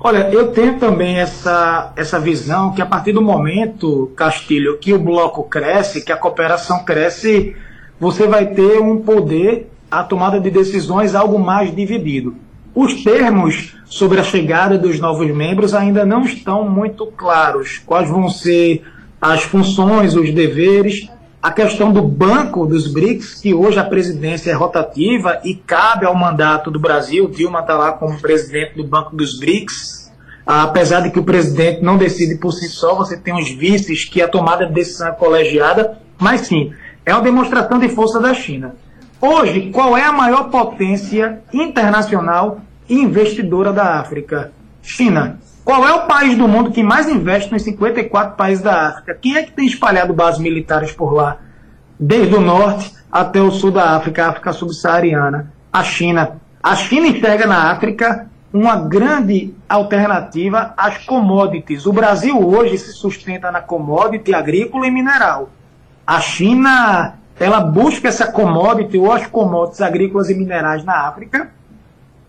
Olha, eu tenho também essa, essa visão que a partir do momento, Castilho, que o bloco cresce, que a cooperação cresce, você vai ter um poder, a tomada de decisões algo mais dividido. Os termos sobre a chegada dos novos membros ainda não estão muito claros. Quais vão ser as funções, os deveres, a questão do banco dos BRICS, que hoje a presidência é rotativa e cabe ao mandato do Brasil. Dilma está lá como presidente do Banco dos BRICS. Apesar de que o presidente não decide por si só, você tem os vices que a tomada de decisão é colegiada, mas sim, é uma demonstração de força da China. Hoje, qual é a maior potência internacional investidora da África? China. Qual é o país do mundo que mais investe nos 54 países da África? Quem é que tem espalhado bases militares por lá? Desde o norte até o sul da África, a África subsaariana. A China. A China enxerga na África uma grande alternativa às commodities. O Brasil hoje se sustenta na commodity agrícola e mineral. A China ela busca essa commodity ou as commodities agrícolas e minerais na África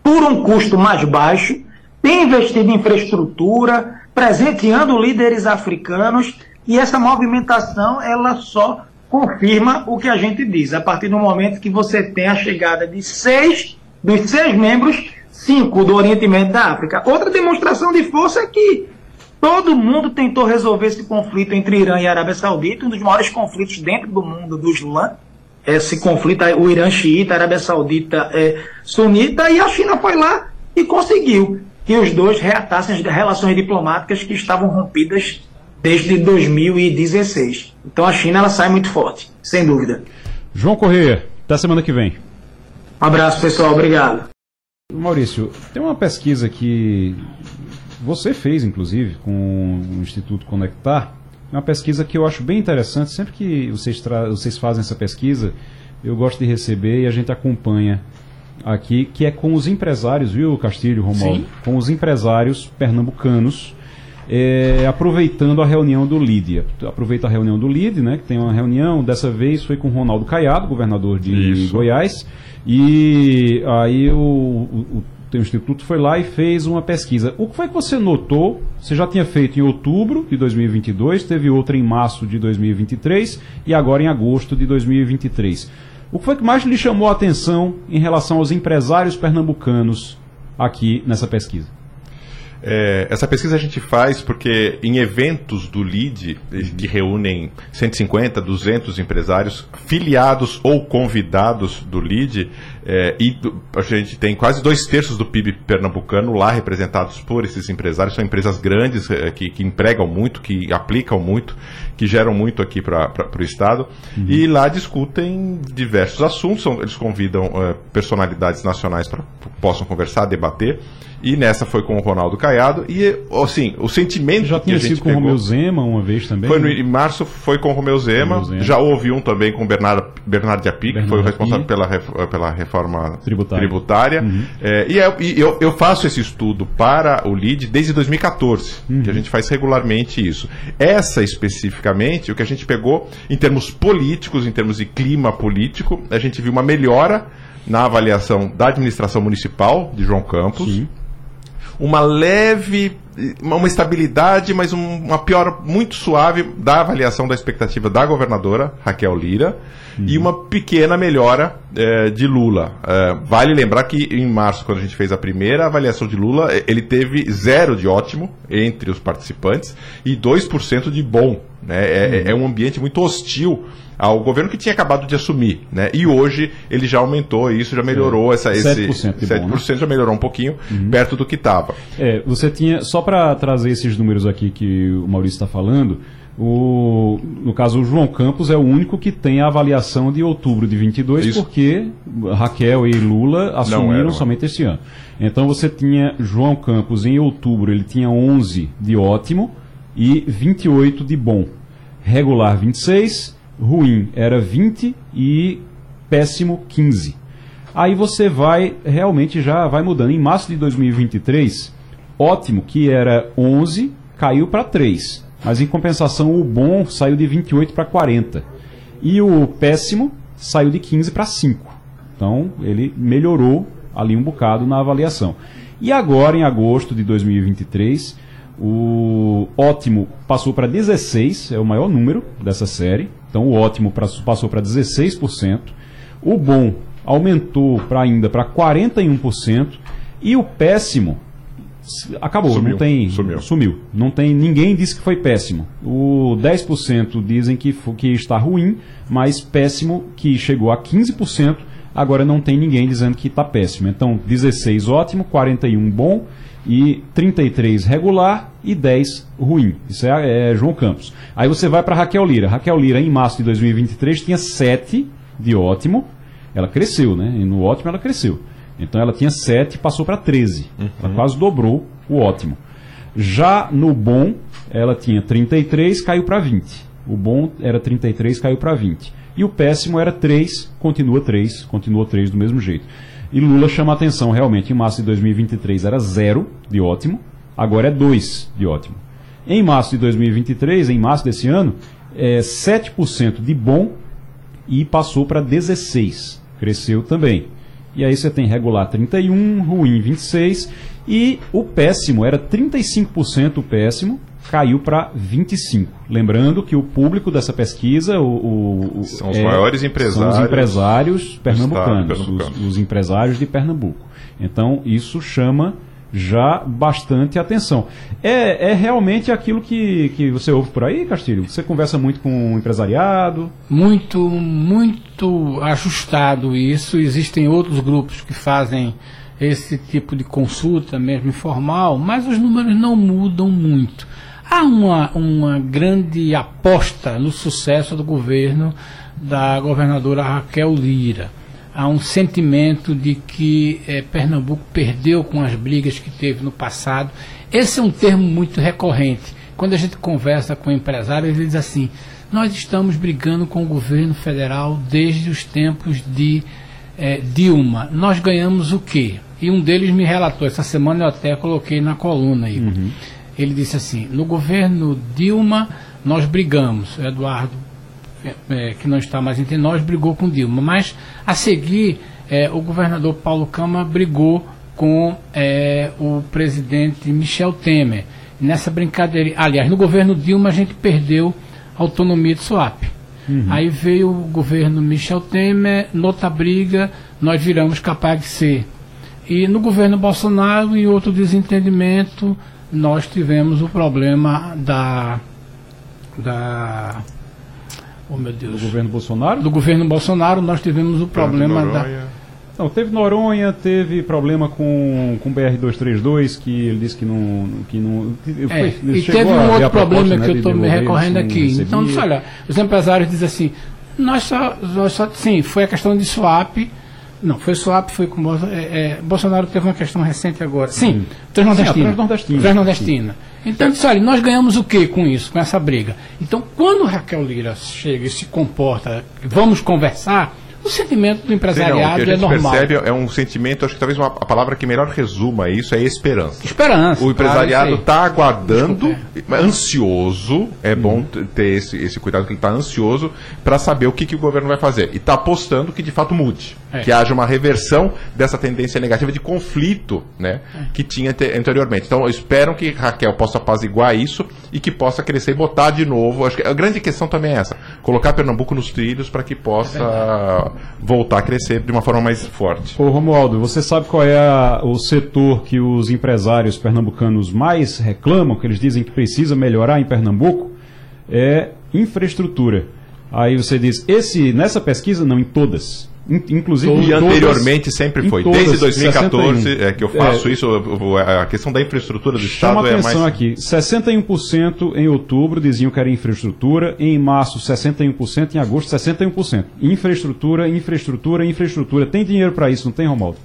por um custo mais baixo, tem investido em infraestrutura, presenteando líderes africanos e essa movimentação ela só confirma o que a gente diz. A partir do momento que você tem a chegada de seis dos seis membros, cinco do Oriente Médio da África. Outra demonstração de força é que todo mundo tentou resolver esse conflito entre Irã e Arábia Saudita, um dos maiores conflitos dentro do mundo do Islã esse conflito, o Irã xiita, a Arábia Saudita é, sunita, e a China foi lá e conseguiu que os dois reatassem as relações diplomáticas que estavam rompidas desde 2016. Então a China ela sai muito forte, sem dúvida. João Corrêa, até semana que vem. Um abraço, pessoal. Obrigado. Maurício, tem uma pesquisa que você fez, inclusive, com o Instituto Conectar, uma pesquisa que eu acho bem interessante. Sempre que vocês, vocês fazem essa pesquisa, eu gosto de receber e a gente acompanha aqui, que é com os empresários, viu, Castilho, Romualdo? Sim. Com os empresários pernambucanos, é, aproveitando a reunião do LID. Aproveita a reunião do LID, né, que tem uma reunião, dessa vez foi com o Ronaldo Caiado, governador de Isso. Goiás, e aí o, o, o Instituto foi lá e fez uma pesquisa. O que foi que você notou? Você já tinha feito em outubro de 2022, teve outra em março de 2023 e agora em agosto de 2023. O que foi que mais lhe chamou a atenção em relação aos empresários pernambucanos aqui nessa pesquisa? É, essa pesquisa a gente faz porque em eventos do LID, que reúnem 150, 200 empresários, filiados ou convidados do LID, é, e a gente tem quase dois terços do PIB pernambucano lá representados por esses empresários. São empresas grandes é, que, que, empregam muito, que aplicam muito, que geram muito aqui para o Estado. Uhum. E lá discutem diversos assuntos. São, eles convidam é, personalidades nacionais para possam conversar, debater. E nessa foi com o Ronaldo Caiado. E, assim, o sentimento já tinha sido com o Romeu Zema uma vez também? Foi no, em março foi com o Romeu Zema. Romeu Zema. Já houve um também com o Bernardo, Bernardo Api, que foi o responsável pela, pela reforma tributária. tributária. Uhum. É, e, é, e eu, eu, faço esse estudo para o LID desde 2014, uhum. que a gente faz regularmente isso. Essa especificamente, o que a gente pegou em termos políticos, em termos de clima político, a gente viu uma melhora na avaliação da administração municipal de João Campos. Sim uma leve, uma estabilidade, mas um, uma piora muito suave da avaliação da expectativa da governadora, Raquel Lira, uhum. e uma pequena melhora é, de Lula. É, vale lembrar que em março, quando a gente fez a primeira avaliação de Lula, ele teve zero de ótimo entre os participantes e 2% de bom. Né? É, uhum. é um ambiente muito hostil ao governo que tinha acabado de assumir, né? E hoje ele já aumentou isso, já melhorou é, essa esse 7%, de 7% bom, né? já melhorou um pouquinho uhum. perto do que estava. É, você tinha só para trazer esses números aqui que o Maurício está falando, o, no caso, o João Campos é o único que tem a avaliação de outubro de 22, Isso. porque Raquel e Lula assumiram somente esse ano. Então você tinha João Campos em outubro, ele tinha 11 de ótimo e 28 de bom. Regular 26, ruim era 20 e péssimo 15. Aí você vai, realmente já vai mudando. Em março de 2023, ótimo, que era 11, caiu para 3. Mas em compensação, o bom saiu de 28 para 40. E o péssimo saiu de 15 para 5. Então, ele melhorou ali um bocado na avaliação. E agora, em agosto de 2023, o ótimo passou para 16, é o maior número dessa série. Então o ótimo passou para 16%. O bom aumentou para ainda para 41%. E o péssimo acabou, sumiu, não tem sumiu. sumiu. Não tem ninguém disse que foi péssimo. O 10% dizem que que está ruim, mas péssimo que chegou a 15%, agora não tem ninguém dizendo que está péssimo. Então 16 ótimo, 41 bom e 33 regular e 10 ruim. Isso é, é João Campos. Aí você vai para Raquel Lira. Raquel Lira, em março de 2023, tinha 7 de ótimo. Ela cresceu, né? E no ótimo ela cresceu. Então ela tinha 7 e passou para 13. Uhum. Ela quase dobrou o ótimo. Já no bom, ela tinha 33, caiu para 20. O bom era 33, caiu para 20. E o péssimo era 3, continua 3, continua 3 do mesmo jeito. E Lula chama atenção, realmente, em março de 2023 era zero de ótimo, agora é 2 de ótimo. Em março de 2023, em março desse ano, é 7% de bom e passou para 16. Cresceu também. E aí você tem regular 31, ruim 26 e o péssimo era 35% o péssimo caiu para 25. Lembrando que o público dessa pesquisa o, o são os é, maiores empresários, são os empresários pernambucanos, os, os, empresários de Pernambuco. Então isso chama já bastante atenção. É, é realmente aquilo que, que você ouve por aí, Castilho? Você conversa muito com o empresariado? Muito, muito ajustado isso. Existem outros grupos que fazem esse tipo de consulta, mesmo informal, mas os números não mudam muito. Há uma, uma grande aposta no sucesso do governo da governadora Raquel Lira. Há um sentimento de que eh, Pernambuco perdeu com as brigas que teve no passado. Esse é um termo muito recorrente. Quando a gente conversa com empresários, eles dizem assim: nós estamos brigando com o governo federal desde os tempos de eh, Dilma. Nós ganhamos o quê? E um deles me relatou, essa semana eu até coloquei na coluna aí. Uhum ele disse assim: no governo Dilma nós brigamos. Eduardo, é, é, que não está mais entre nós, brigou com Dilma. Mas a seguir, é, o governador Paulo Câmara brigou com é, o presidente Michel Temer. Nessa brincadeira, aliás, no governo Dilma a gente perdeu a autonomia de swap. Uhum. Aí veio o governo Michel Temer, nota briga, nós viramos capaz de ser E no governo Bolsonaro, em outro desentendimento, nós tivemos o problema da. da oh meu Deus. Do governo Bolsonaro? Do governo Bolsonaro, nós tivemos o problema da. Não, teve Noronha, teve problema com o BR-232, que ele disse que não. Que não é, e teve um outro problema né, que eu estou me recorrendo aqui. Então, olha, os empresários dizem assim, nós só, nós só. Sim, foi a questão de swap. Não, foi swap, foi com. É, é, Bolsonaro teve uma questão recente agora. Sim, Transnordestina. Transnordestina. Transnordestina. Então, disse, olha, nós ganhamos o que com isso, com essa briga? Então, quando Raquel Lira chega e se comporta, vamos conversar, o sentimento do empresariado Não, o que a gente é normal. percebe é um sentimento, acho que talvez uma, a palavra que melhor resuma isso é esperança. Esperança. O empresariado está claro, aguardando, Desculpa. ansioso, é uhum. bom ter esse, esse cuidado que ele está ansioso para saber o que, que o governo vai fazer. E está apostando que de fato mude. É. Que haja uma reversão dessa tendência negativa de conflito né, é. que tinha anteriormente. Então esperam que Raquel possa apaziguar isso e que possa crescer e botar de novo. Acho que a grande questão também é essa: colocar Pernambuco nos trilhos para que possa é voltar a crescer de uma forma mais forte. Ô Romualdo, você sabe qual é a, o setor que os empresários pernambucanos mais reclamam, que eles dizem que precisa melhorar em Pernambuco? É infraestrutura. Aí você diz, esse nessa pesquisa não, em todas. Inclusive, e anteriormente sempre foi. Desde 2014 é que eu faço é, isso, a questão da infraestrutura do Estado é atenção mais... aqui, 61% em outubro diziam que era infraestrutura, em março 61%, em agosto 61%. Infraestrutura, infraestrutura, infraestrutura. Tem dinheiro para isso, não tem, Romualdo?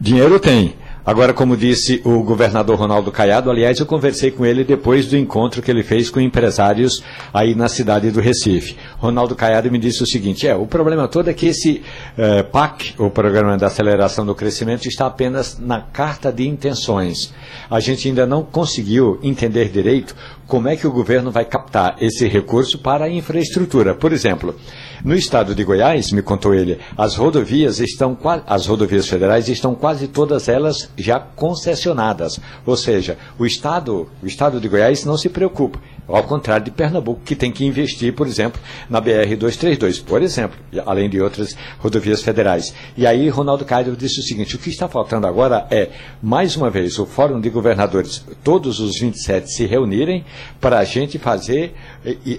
Dinheiro tem. Agora, como disse o governador Ronaldo Caiado, aliás, eu conversei com ele depois do encontro que ele fez com empresários aí na cidade do Recife. Ronaldo Caiado me disse o seguinte: é, o problema todo é que esse eh, PAC, o Programa de Aceleração do Crescimento, está apenas na carta de intenções. A gente ainda não conseguiu entender direito como é que o governo vai captar esse recurso para a infraestrutura. Por exemplo, no estado de Goiás, me contou ele, as rodovias estão as rodovias federais estão quase todas elas já concessionadas. Ou seja, o estado, o estado de Goiás não se preocupa. Ao contrário de Pernambuco, que tem que investir, por exemplo, na BR-232, por exemplo, além de outras rodovias federais. E aí, Ronaldo Caio disse o seguinte: o que está faltando agora é, mais uma vez, o Fórum de Governadores, todos os 27 se reunirem para a gente fazer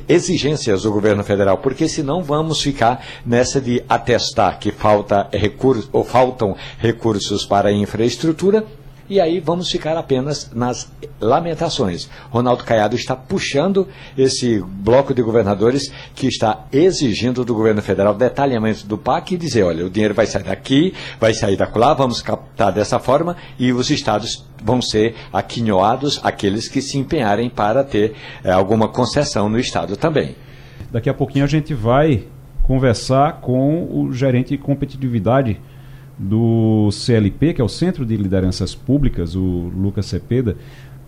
exigências do governo federal, porque senão vamos ficar nessa de atestar que falta recurso, ou faltam recursos para a infraestrutura e aí vamos ficar apenas nas lamentações. Ronaldo Caiado está puxando esse bloco de governadores que está exigindo do governo federal detalhamento do PAC e dizer, olha, o dinheiro vai sair daqui, vai sair da lá, vamos captar dessa forma e os estados vão ser aquinhoados aqueles que se empenharem para ter é, alguma concessão no estado também. Daqui a pouquinho a gente vai conversar com o gerente de competitividade do CLP, que é o Centro de Lideranças Públicas, o Lucas Cepeda,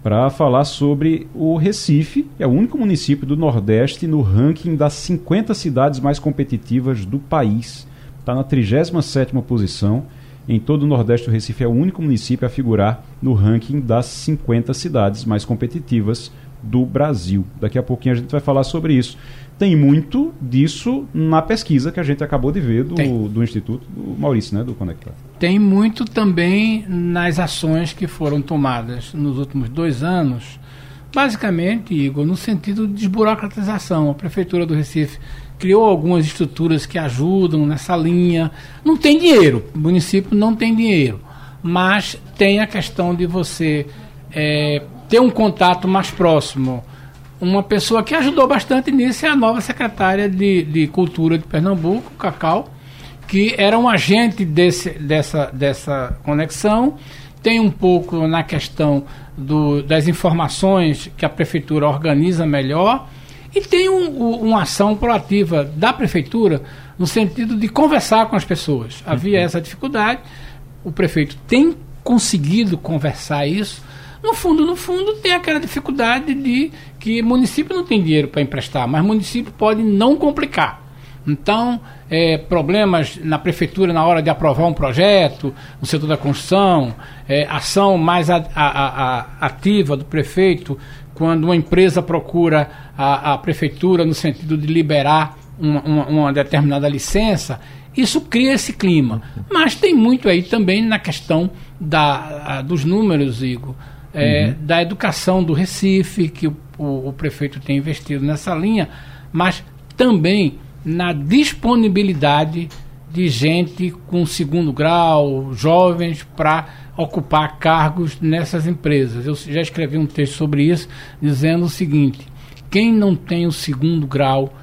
para falar sobre o Recife, que é o único município do Nordeste no ranking das 50 cidades mais competitivas do país. Está na 37ª posição. Em todo o Nordeste, o Recife é o único município a figurar no ranking das 50 cidades mais competitivas do Brasil. Daqui a pouquinho a gente vai falar sobre isso tem muito disso na pesquisa que a gente acabou de ver do, do Instituto do Maurício, né, do Conectar. Tem muito também nas ações que foram tomadas nos últimos dois anos, basicamente, Igor, no sentido de desburocratização. A Prefeitura do Recife criou algumas estruturas que ajudam nessa linha. Não tem dinheiro, o município não tem dinheiro, mas tem a questão de você é, ter um contato mais próximo uma pessoa que ajudou bastante nisso é a nova secretária de, de Cultura de Pernambuco, Cacau, que era um agente desse, dessa, dessa conexão. Tem um pouco na questão do, das informações que a prefeitura organiza melhor. E tem um, um, uma ação proativa da prefeitura no sentido de conversar com as pessoas. Havia uhum. essa dificuldade, o prefeito tem conseguido conversar isso no fundo, no fundo, tem aquela dificuldade de que município não tem dinheiro para emprestar, mas município pode não complicar. Então, é, problemas na prefeitura na hora de aprovar um projeto, no setor da construção, é, ação mais a, a, a, ativa do prefeito, quando uma empresa procura a, prefeitura no sentido de liberar uma, uma, uma determinada licença, Isso cria esse clima. Mas tem muito aí também na questão da, dos números, Igor, é, uhum. da educação do Recife, que o, o, o prefeito tem investido nessa linha, mas também na disponibilidade de gente com segundo grau, jovens, para ocupar cargos nessas empresas. Eu já escrevi um texto sobre isso, dizendo o seguinte: quem não tem o segundo grau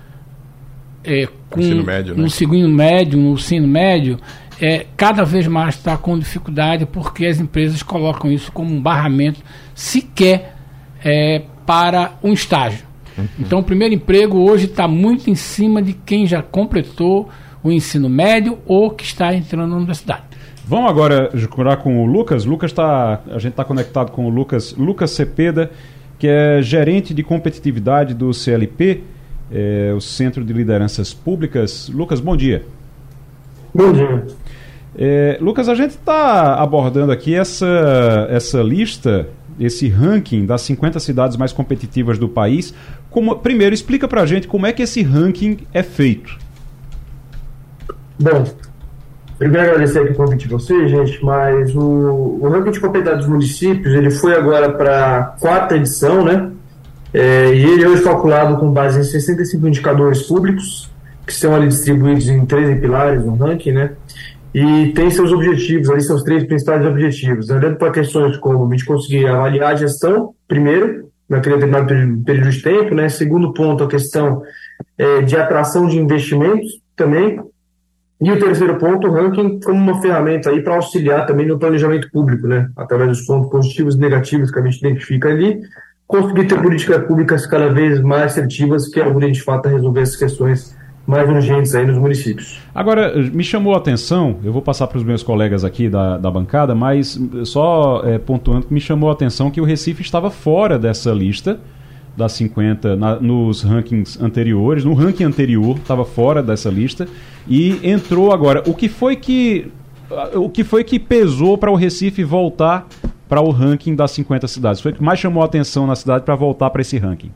é, com ensino médio, né? no segundo médio, no ensino médio, é, cada vez mais está com dificuldade porque as empresas colocam isso como um barramento sequer é, para um estágio. Uhum. Então, o primeiro emprego hoje está muito em cima de quem já completou o ensino médio ou que está entrando na universidade. Vamos agora jurar com o Lucas. Lucas está, a gente está conectado com o Lucas, Lucas Cepeda, que é gerente de competitividade do CLP, é, o Centro de Lideranças Públicas. Lucas, bom dia. Bom dia. É, Lucas, a gente está abordando aqui essa, essa lista, esse ranking das 50 cidades mais competitivas do país. Como, primeiro, explica para a gente como é que esse ranking é feito. Bom, primeiro agradecer aqui o convite de vocês, gente, mas o, o ranking de competitividade dos municípios, ele foi agora para a quarta edição, né? É, e ele é hoje calculado com base em 65 indicadores públicos, que são ali distribuídos em 13 pilares no ranking, né? E tem seus objetivos, ali seus três principais objetivos. Olhando para questões como a gente conseguir avaliar a gestão, primeiro, naquele determinado período de tempo, né? Segundo ponto, a questão é, de atração de investimentos também, e o terceiro ponto, o ranking como uma ferramenta aí para auxiliar também no planejamento público, né? Através dos pontos positivos e negativos que a gente identifica ali, conseguir ter políticas públicas cada vez mais assertivas que ajudem de fato a resolver essas questões mais urgentes aí nos municípios. Agora, me chamou a atenção, eu vou passar para os meus colegas aqui da, da bancada, mas só é, pontuando que me chamou a atenção que o Recife estava fora dessa lista das 50 na, nos rankings anteriores, no ranking anterior estava fora dessa lista e entrou agora. O que foi que o que foi que pesou para o Recife voltar para o ranking das 50 cidades? Foi o que mais chamou a atenção na cidade para voltar para esse ranking?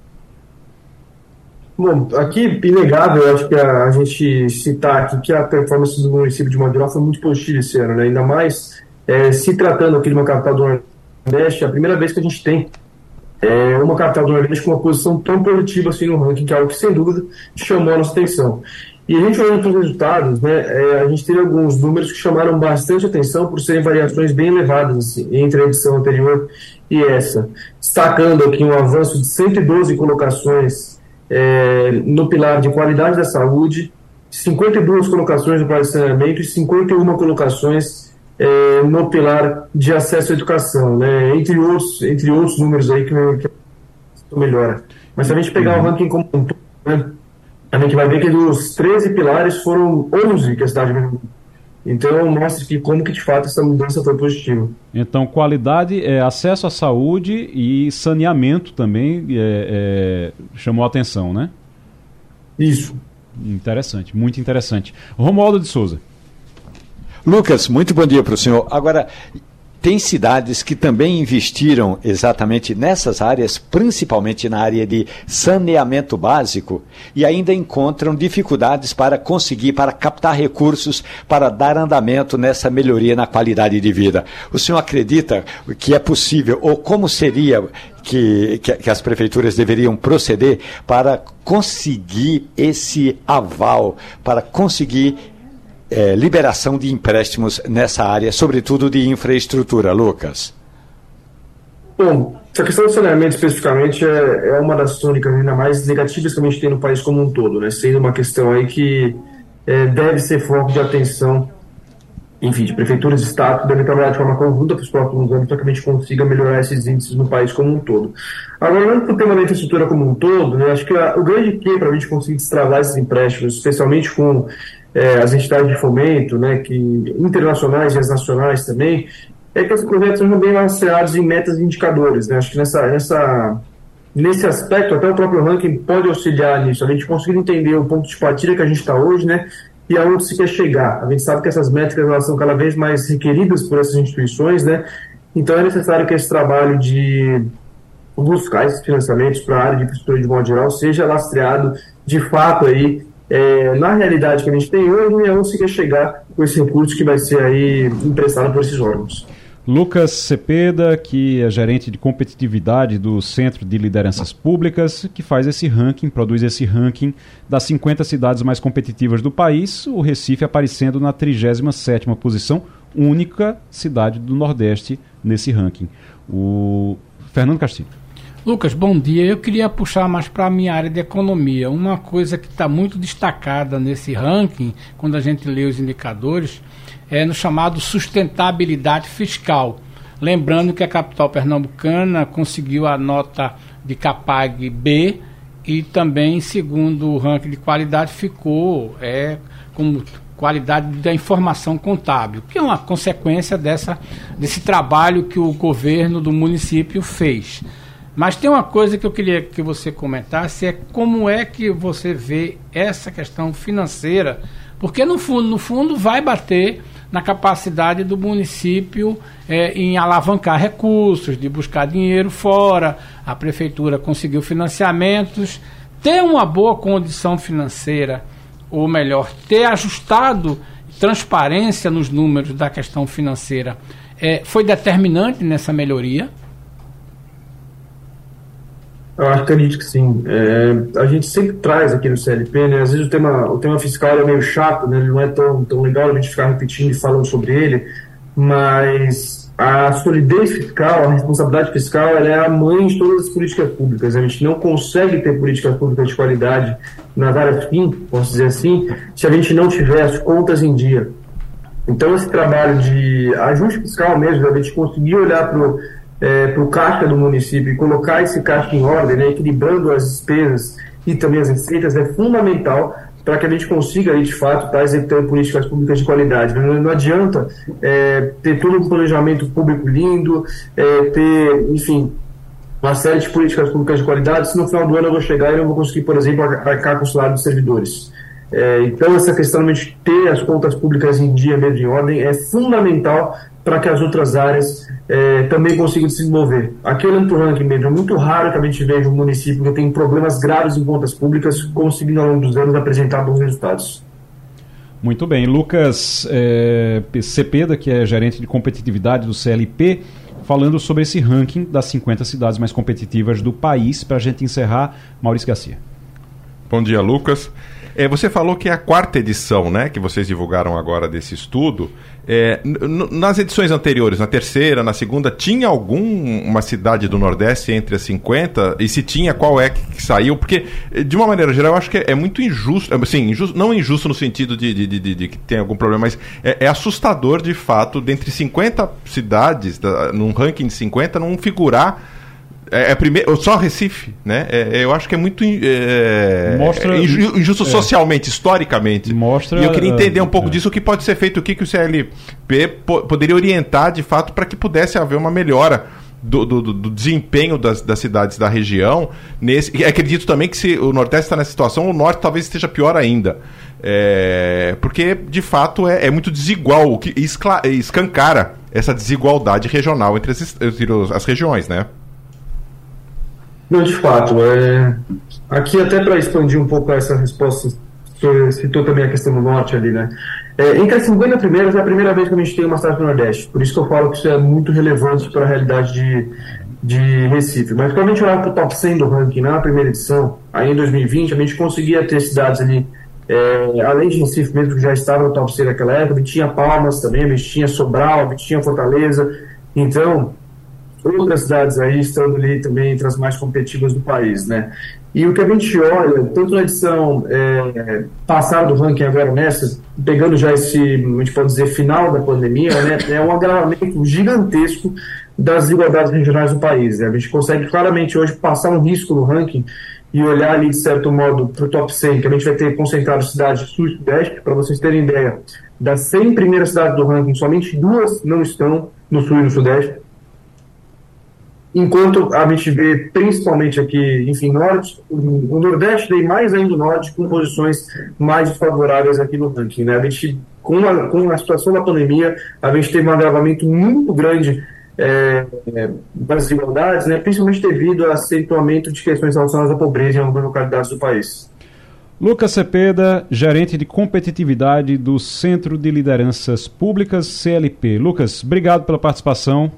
Bom, aqui, inegável, acho que a, a, gente citar aqui que a performance do município de Mandiró foi muito positiva esse ano, né? ainda mais é, se tratando aqui de uma capital do Nordeste, é a primeira vez que a gente tem é, uma capital do Nordeste com uma posição tão positiva assim no ranking, que é algo que sem dúvida chamou a nossa atenção. E a gente olhando para os resultados, né, é, a gente teve alguns números que chamaram bastante atenção por serem variações bem elevadas assim, entre a edição anterior e essa. Destacando aqui um avanço de 112 colocações é, no pilar de qualidade da saúde, 52 colocações no pilar de saneamento e 51 colocações é, no pilar de acesso à educação, né, entre, outros, entre outros números aí que, que melhora. Mas se a gente pegar o uhum. ranking como um todo, né, a gente vai ver que dos 13 pilares foram 11 que a cidade. Então mostra que como que de fato essa mudança foi positiva. Então qualidade, é, acesso à saúde e saneamento também é, é, chamou a atenção, né? Isso. Interessante, muito interessante. Romualdo de Souza. Lucas, muito bom dia para o senhor. Agora, tem cidades que também investiram exatamente nessas áreas, principalmente na área de saneamento básico, e ainda encontram dificuldades para conseguir, para captar recursos, para dar andamento nessa melhoria na qualidade de vida. O senhor acredita que é possível, ou como seria que, que, que, as prefeituras deveriam proceder para conseguir esse aval, para conseguir é, liberação de empréstimos nessa área, sobretudo de infraestrutura. Lucas. Bom, essa questão do saneamento especificamente é, é uma das tônicas ainda mais negativas que a gente tem no país como um todo, né? sendo uma questão aí que é, deve ser foco de atenção, enfim, de prefeituras e estados devem trabalhar de forma conjunta para os próximos anos para que a gente consiga melhorar esses índices no país como um todo. Agora, olhando para o tema da infraestrutura como um todo, né, acho que a, o grande que para a gente conseguir destravar esses empréstimos, especialmente com é, as entidades de fomento, né, que, internacionais e as nacionais também, é que os projetos sejam bem lastreados em metas e indicadores. Né? Acho que nessa, nessa, nesse aspecto, até o próprio ranking pode auxiliar nisso, a gente conseguir entender o ponto de partida que a gente está hoje, né, e aonde se quer chegar. A gente sabe que essas métricas elas são cada vez mais requeridas por essas instituições, né, então é necessário que esse trabalho de buscar esses financiamentos para a área de infraestrutura de modo geral seja lastreado de fato aí é, na realidade que a gente tem hoje, União conseguir chegar com esse recurso que vai ser aí emprestado por esses órgãos. Lucas Cepeda, que é gerente de competitividade do Centro de Lideranças Públicas, que faz esse ranking, produz esse ranking das 50 cidades mais competitivas do país, o Recife aparecendo na 37ª posição, única cidade do Nordeste nesse ranking. O Fernando Castilho. Lucas, bom dia. Eu queria puxar mais para a minha área de economia. Uma coisa que está muito destacada nesse ranking, quando a gente lê os indicadores, é no chamado sustentabilidade fiscal. Lembrando que a capital pernambucana conseguiu a nota de Capag B e também, segundo o ranking de qualidade, ficou é, como qualidade da informação contábil, que é uma consequência dessa, desse trabalho que o governo do município fez. Mas tem uma coisa que eu queria que você comentasse, é como é que você vê essa questão financeira, porque no fundo, no fundo vai bater na capacidade do município é, em alavancar recursos, de buscar dinheiro fora, a prefeitura conseguiu financiamentos, ter uma boa condição financeira, ou melhor, ter ajustado transparência nos números da questão financeira, é, foi determinante nessa melhoria? Eu acredito que sim. É, a gente sempre traz aqui no CLP, né? Às vezes o tema, o tema fiscal é meio chato, né? Ele não é tão, tão legal a gente ficar repetindo e falando sobre ele, mas a solidez fiscal, a responsabilidade fiscal, ela é a mãe de todas as políticas públicas. A gente não consegue ter políticas públicas de qualidade nas áreas fim, posso dizer assim, se a gente não tiver as contas em dia. Então, esse trabalho de ajuste fiscal mesmo, a gente conseguir olhar para é, para o caixa do município e colocar esse caixa em ordem, né, equilibrando as despesas e também as receitas, é fundamental para que a gente consiga, aí, de fato, estar tá executando políticas públicas de qualidade. Não, não adianta é, ter todo um planejamento público lindo, é, ter, enfim, uma série de políticas públicas de qualidade, se no final do ano eu vou chegar e não vou conseguir, por exemplo, arcar com o salário dos servidores. É, então, essa questão de ter as contas públicas em dia, mesmo em ordem, é fundamental para que as outras áreas é, também consigam se desenvolver. Aqui olhando para o ranking mesmo, é muito raro que a gente veja um município que tem problemas graves em contas públicas conseguindo ao longo dos anos apresentar bons resultados. Muito bem. Lucas é, Cepeda, que é gerente de competitividade do CLP, falando sobre esse ranking das 50 cidades mais competitivas do país. Para a gente encerrar, Maurício Garcia. Bom dia, Lucas. É, você falou que é a quarta edição, né, que vocês divulgaram agora desse estudo. É, nas edições anteriores, na terceira, na segunda, tinha alguma cidade do Nordeste entre as 50? E se tinha, qual é que, saiu? Porque, de uma maneira geral, eu acho que é, é muito injusto, assim, injusto, não injusto no sentido de, de, de, de que tem algum problema, mas é, é, assustador de fato, dentre 50 cidades, da, num ranking de 50, não figurar é, é primeiro, só Recife, né? É, é, eu acho que é muito é, mostra, é injusto é. socialmente, historicamente. Mostra, e eu queria entender um pouco disso, o que pode ser feito, o que, que o CLP po poderia orientar de fato para que pudesse haver uma melhora. Do, do, do, desempenho das, das cidades da região. Nesse, e acredito também que se o Nordeste está nessa situação, o Norte talvez esteja pior ainda. É, porque, de fato, é, é muito desigual, o que escancara essa desigualdade regional entre as, entre as regiões, né? Não, de fato. É... Aqui, até para expandir um pouco essa resposta, você citou também a questão do norte ali, né? É, entre as 50 primeiras, é a primeira vez que a gente tem uma cidade do Nordeste. Por isso que eu falo que isso é muito relevante para a realidade de, de Recife. Mas quando a gente olhava para o top 100 do ranking na primeira edição, aí em 2020, a gente conseguia ter cidades ali, é, além de Recife mesmo, que já estava no top 100 naquela época, a gente tinha Palmas também, a gente tinha Sobral, a gente tinha Fortaleza. Então, outras cidades aí estando ali também entre as mais competitivas do país, né? E o que a gente olha, tanto na edição é, passada do ranking agora nessa, pegando já esse, a gente pode dizer, final da pandemia, né, é um agravamento gigantesco das desigualdades regionais do país. Né? A gente consegue claramente hoje passar um risco no ranking e olhar ali, de certo modo, para o top 100, que a gente vai ter concentrado cidades sul e sudeste, para vocês terem ideia, das 100 primeiras cidades do ranking, somente duas não estão no sul e no sudeste enquanto a gente vê principalmente aqui, enfim, norte, o nordeste e mais ainda o norte com posições mais desfavoráveis aqui no ranking, né? A gente, com a, com a situação da pandemia, a gente teve um agravamento muito grande é, das desigualdades, né? Principalmente devido ao acentuamento de questões relacionadas à pobreza em algumas localidades do país. Lucas Cepeda, gerente de competitividade do Centro de Lideranças Públicas CLP. Lucas, obrigado pela participação.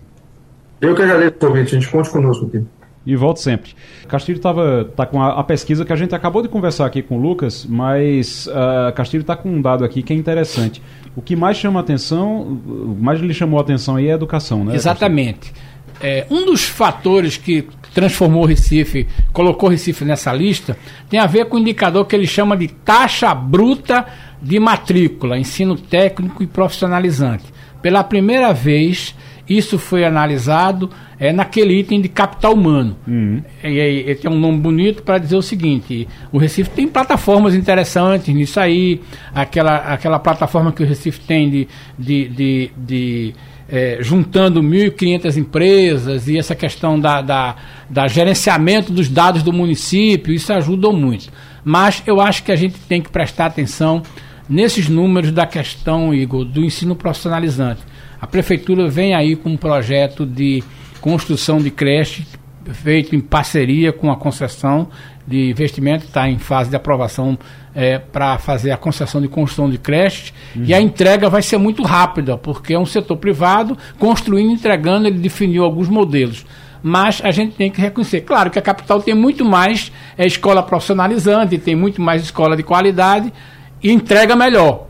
Eu que agradeço o convite, a gente conte conosco aqui. E volte sempre. Castilho estava tá com a, a, pesquisa que a gente acabou de conversar aqui com o Lucas, mas uh, Castilho está com um dado aqui que é interessante. O que mais chama atenção, o mais lhe chamou a atenção aí é a educação, né? Exatamente. É, um dos fatores que transformou o Recife, colocou o Recife nessa lista, tem a ver com o indicador que ele chama de taxa bruta de matrícula, ensino técnico e profissionalizante. Pela primeira vez, isso foi analisado é, naquele item de capital humano. Uhum. E, e, tem um nome bonito para dizer o seguinte: o Recife tem plataformas interessantes nisso aí, aquela, aquela plataforma que o Recife tem de, de, de, de é, juntando 1.500 empresas e essa questão da, da, da, gerenciamento dos dados do município, isso ajudou muito. Mas eu acho que a gente tem que prestar atenção nesses números da questão, Igor, do ensino profissionalizante. A prefeitura vem aí com um projeto de construção de creche feito em parceria com a concessão de investimento, está em fase de aprovação é, para fazer a concessão de construção de creches uhum. e a entrega vai ser muito rápida, porque é um setor privado construindo, entregando, ele definiu alguns modelos. Mas a gente tem que reconhecer, claro que a capital tem muito mais é, escola profissionalizante, tem muito mais escola de qualidade e entrega melhor.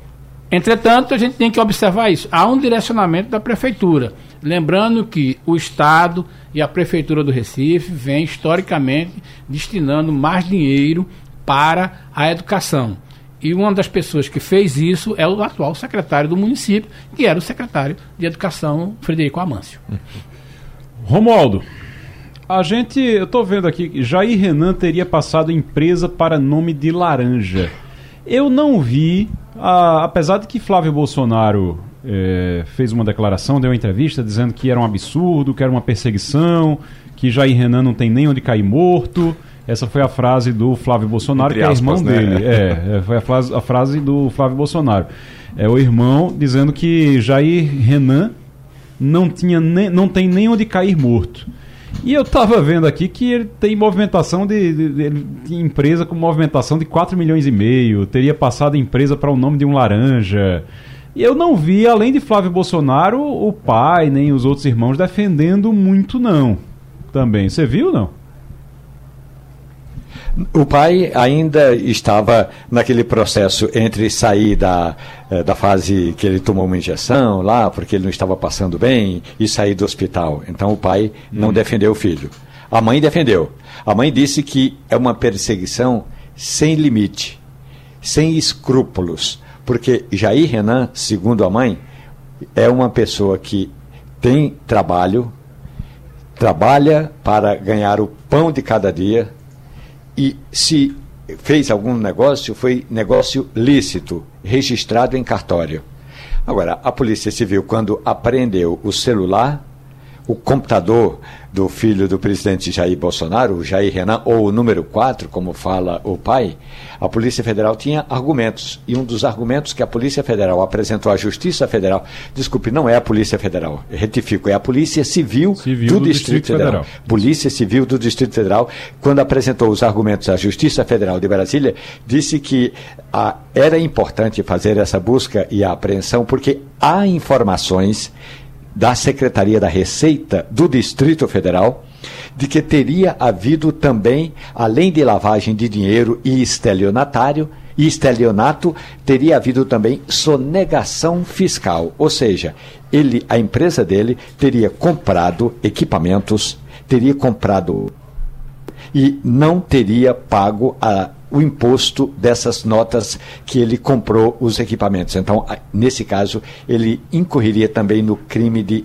Entretanto, a gente tem que observar isso. Há um direcionamento da prefeitura. Lembrando que o Estado e a Prefeitura do Recife vem historicamente destinando mais dinheiro para a educação. E uma das pessoas que fez isso é o atual secretário do município, que era o secretário de Educação, Frederico Amâncio. Romualdo, a gente, eu estou vendo aqui que Jair Renan teria passado empresa para nome de Laranja. Eu não vi, a, apesar de que Flávio Bolsonaro é, fez uma declaração, deu uma entrevista dizendo que era um absurdo, que era uma perseguição, que Jair Renan não tem nem onde cair morto. Essa foi a frase do Flávio Bolsonaro, Entre que é irmão né? dele. É, é, foi a frase, a frase do Flávio Bolsonaro. É o irmão dizendo que Jair Renan não, tinha nem, não tem nem onde cair morto. E eu estava vendo aqui que ele tem movimentação de, de, de, empresa com movimentação de 4 milhões e meio, teria passado a empresa para o nome de um laranja. E eu não vi, além de Flávio Bolsonaro, o pai nem os outros irmãos defendendo muito, não. Também. Você viu, não? O pai ainda estava naquele processo entre sair da, eh, da fase que ele tomou uma injeção lá, porque ele não estava passando bem, e sair do hospital. Então o pai não hum. defendeu o filho. A mãe defendeu. A mãe disse que é uma perseguição sem limite, sem escrúpulos, porque Jair Renan, segundo a mãe, é uma pessoa que tem trabalho, trabalha para ganhar o pão de cada dia, e se fez algum negócio, foi negócio lícito, registrado em cartório. Agora, a Polícia Civil, quando apreendeu o celular, o computador do filho do presidente Jair Bolsonaro, o Jair Renan, ou o número 4, como fala o pai, a Polícia Federal tinha argumentos. E um dos argumentos que a Polícia Federal apresentou à Justiça Federal, desculpe, não é a Polícia Federal, retifico, é a Polícia Civil, Civil do, do, Distrito, Distrito Federal. Federal. Polícia Civil do Distrito Federal, quando apresentou os argumentos à Justiça Federal de Brasília, disse que a, era importante fazer essa busca e a apreensão porque há informações da Secretaria da Receita do Distrito Federal de que teria havido também, além de lavagem de dinheiro e estelionatário, e estelionato, teria havido também sonegação fiscal, ou seja, ele, a empresa dele teria comprado equipamentos, teria comprado e não teria pago a o imposto dessas notas que ele comprou os equipamentos. Então, nesse caso, ele incorreria também no crime de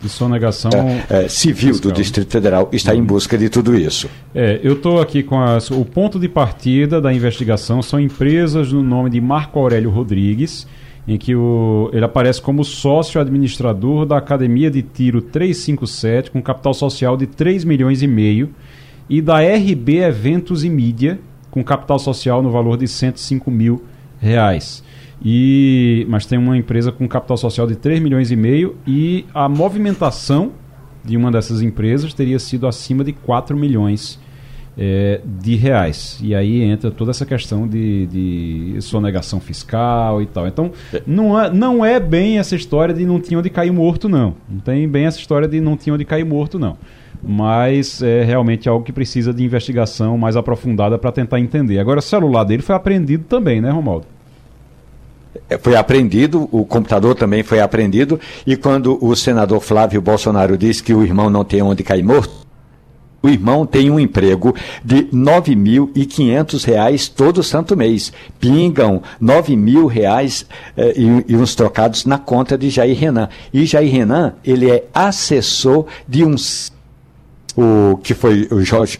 de sonegação é, é, civil fiscal. do Distrito Federal está uhum. em busca de tudo isso. É, eu estou aqui com as, o ponto de partida da investigação são empresas no nome de Marco Aurélio Rodrigues, em que o, ele aparece como sócio administrador da Academia de Tiro 357 com capital social de 3 milhões e meio e da RB Eventos e Mídia, com capital social no valor de 105 mil reais. E, mas tem uma empresa com capital social de 3 milhões e meio e a movimentação de uma dessas empresas teria sido acima de 4 milhões é, de reais. E aí entra toda essa questão de, de sonegação fiscal e tal. Então, não é, não é bem essa história de não tinha onde cair morto, não. Não tem bem essa história de não tinha onde cair morto, não. Mas é realmente algo que precisa de investigação mais aprofundada para tentar entender. Agora, o celular dele foi apreendido também, né, Romaldo? É, foi apreendido, o computador também foi apreendido, e quando o senador Flávio Bolsonaro disse que o irmão não tem onde cair morto, o irmão tem um emprego de R$ 9.500 todo santo mês. Pingam R$ 9.000 eh, e, e, uns trocados na conta de Jair Renan. E Jair Renan, ele é assessor de um... O que foi o Jorge...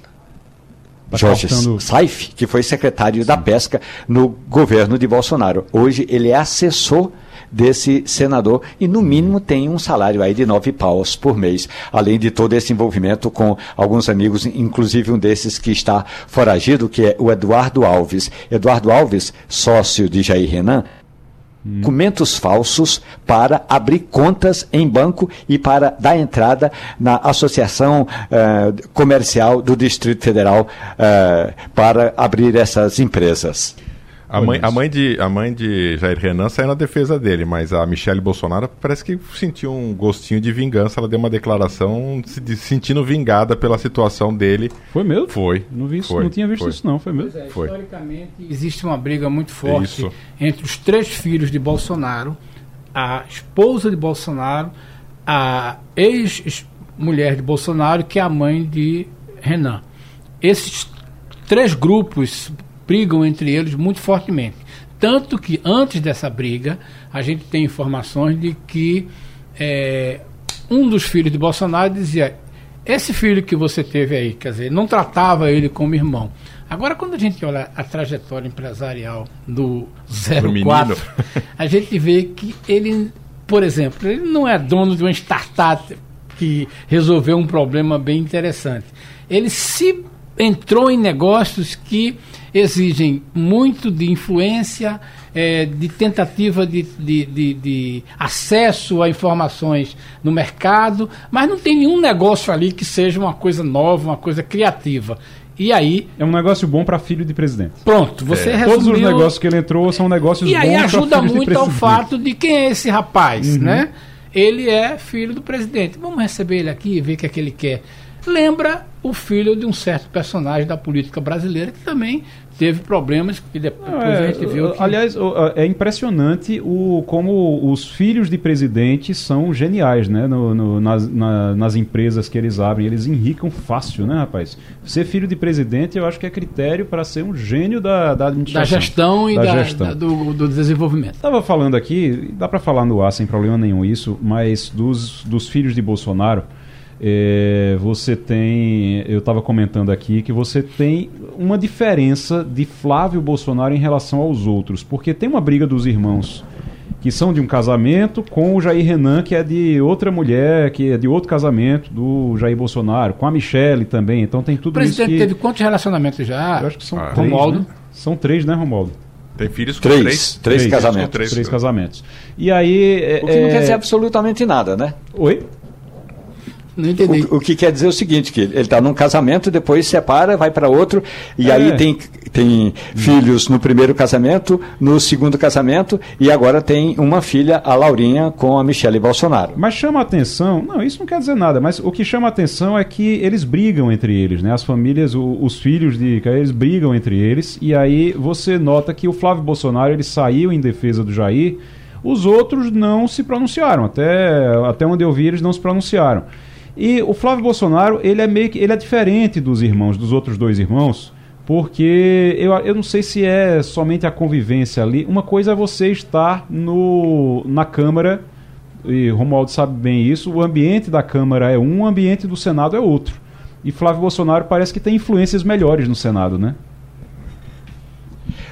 Tá Jorge Saif, que foi secretário Sim. da Pesca no governo de Bolsonaro. Hoje ele é assessor desse senador e no mínimo tem um salário aí de nove paus por mês, além de todo esse envolvimento com alguns amigos, inclusive um desses que está foragido, que é o Eduardo Alves. Eduardo Alves, sócio de Jair Renan, documentos falsos para abrir contas em banco e para dar entrada na Associação uh, Comercial do Distrito Federal uh, para abrir essas empresas. A mãe, a, mãe de, a mãe de Jair Renan saiu na defesa dele, mas a Michelle Bolsonaro parece que sentiu um gostinho de vingança. Ela deu uma declaração se de, sentindo vingada pela situação dele. Foi mesmo? Foi. Não, vi isso, foi, não tinha visto foi. isso, não. Foi mesmo? É, foi. Historicamente, existe uma briga muito forte isso. entre os três filhos de Bolsonaro, a esposa de Bolsonaro, a ex-mulher de Bolsonaro, que é a mãe de Renan. Esses três grupos brigam entre eles muito fortemente. Tanto que antes dessa briga, a gente tem informações de que é, um dos filhos de Bolsonaro dizia: esse filho que você teve aí, quer dizer, não tratava ele como irmão. Agora, quando a gente olha a trajetória empresarial do 04, a gente vê que ele, por exemplo, ele não é dono de uma startup que resolveu um problema bem interessante. Ele se entrou em negócios que exigem muito de influência, é, de tentativa de, de, de, de, acesso a informações no mercado, mas não tem nenhum negócio ali que seja uma coisa nova, uma coisa criativa. E aí. É um negócio bom para filho de presidente. Pronto, você é. resumiu... Todos os negócios que ele entrou são negócios bons. E aí ajuda muito ao fato de quem é esse rapaz, uhum. né? Ele é filho do presidente. Vamos receber ele aqui e ver o que é que ele quer. Lembra o filho de um certo personagem da política brasileira que também teve problemas que depois é, a gente viu. Que... Aliás, é impressionante o, como os filhos de presidente são geniais, né? No, no, nas, na, nas empresas que eles abrem. Eles enricam fácil, né, rapaz? Ser filho de presidente, eu acho que é critério para ser um gênio da, da administração. Da gestão e da, da gestão. Da, do, do, desenvolvimento. Estava falando aqui, dá para falar no ar sem problema nenhum isso, mas dos, dos filhos de Bolsonaro. É, você tem, eu estava comentando aqui que você tem uma diferença de Flávio Bolsonaro em relação aos outros, porque tem uma briga dos irmãos que são de um casamento com o Jair Renan, que é de outra mulher, que é de outro casamento do Jair Bolsonaro, com a Michelle também. Então tem tudo isso. O presidente teve quantos relacionamentos já? Eu acho que são ah, três. Romualdo? Né? São três, né, Romualdo? Tem filhos com três. Três, três, três casamentos. Três, três casamentos. E aí. É, o que não quer dizer absolutamente nada, né? Oi? Não entendi. O, o, que quer dizer o seguinte, que ele está num casamento, depois separa, vai para outro, e é. aí tem, tem filhos no primeiro casamento, no segundo casamento, e agora tem uma filha, a Laurinha, com a Michelle Bolsonaro. Mas chama atenção, não, isso não quer dizer nada, mas o que chama atenção é que eles brigam entre eles, né? As famílias, o, os filhos de eles brigam entre eles, e aí você nota que o Flávio Bolsonaro ele saiu em defesa do Jair, os outros não se pronunciaram, até, até onde eu vi eles não se pronunciaram. E o Flávio Bolsonaro, ele é meio que ele é diferente dos irmãos, dos outros dois irmãos, porque eu, eu não sei se é somente a convivência ali. Uma coisa é você estar no, na Câmara, e Romualdo sabe bem isso, o ambiente da Câmara é um, o ambiente do Senado é outro. E Flávio Bolsonaro parece que tem influências melhores no Senado, né?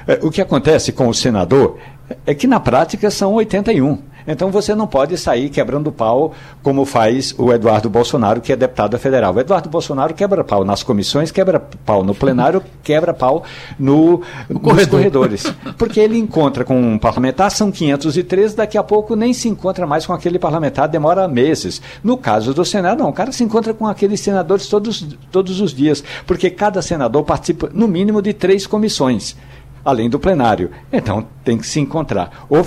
É, o que acontece com o senador é que na prática são 81. Então você não pode sair quebrando pau como faz o Eduardo Bolsonaro, que é deputado federal. O Eduardo Bolsonaro quebra pau nas comissões, quebra pau no plenário, quebra pau no, no nos corredores. Porque ele encontra com um parlamentar, são 513, daqui a pouco nem se encontra mais com aquele parlamentar, demora meses. No caso do Senado, não, o cara se encontra com aqueles senadores todos, todos os dias, porque cada senador participa, no mínimo, de três comissões além do plenário. Então tem que se encontrar. Ou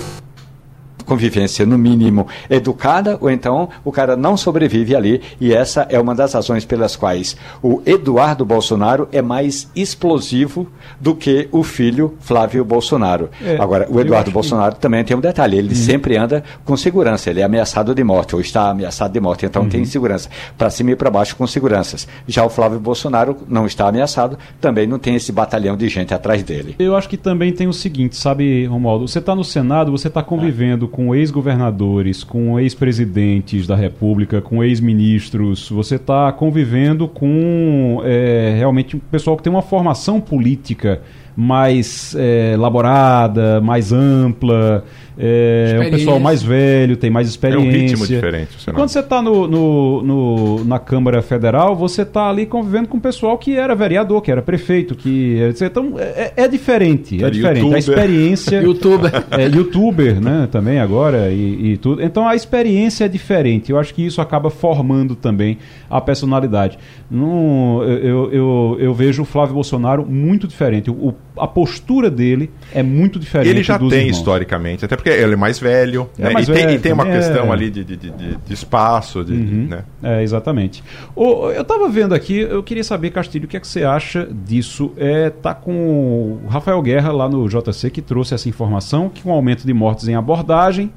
convivência, no mínimo, educada, ou então o cara não sobrevive ali. E essa é uma das razões pelas quais o Eduardo Bolsonaro é mais explosivo do que o filho Flávio Bolsonaro. É, Agora, o Eduardo Bolsonaro que... também tem um detalhe: ele uhum. sempre anda com segurança, ele é ameaçado de morte, ou está ameaçado de morte, então uhum. tem segurança. Para cima e para baixo com seguranças. Já o Flávio Bolsonaro não está ameaçado, também não tem esse batalhão de gente atrás dele. Eu acho que também tem o seguinte, sabe, Romualdo? Você está no Senado, você está convivendo com ex-governadores, com ex-presidentes da República, com ex-ministros, você está convivendo com é, realmente um pessoal que tem uma formação política mais é, elaborada, mais ampla, é, um pessoal mais velho, tem mais experiência. É um ritmo diferente. Quando você está no, no, no, na Câmara Federal, você está ali convivendo com o pessoal que era vereador, que era prefeito, que então é, é diferente, é diferente. YouTuber. A experiência, youtuber, é, youtuber, né, também agora e, e, tudo. Então a experiência é diferente. Eu acho que isso acaba formando também a personalidade. Não, eu, eu, eu vejo o Flávio Bolsonaro muito diferente. O, a postura dele é muito diferente. Ele já tem irmãos. historicamente, até porque ele é mais velho, é né? mais e, velho tem, e, tem, uma é... questão ali de, de, de, de espaço. De, uhum. né? É, exatamente. O, eu estava vendo aqui, eu queria saber, Castilho, o que, é que você acha disso? É, tá com o Rafael Guerra lá no JC que trouxe essa informação, que com um aumento de mortes em abordagem,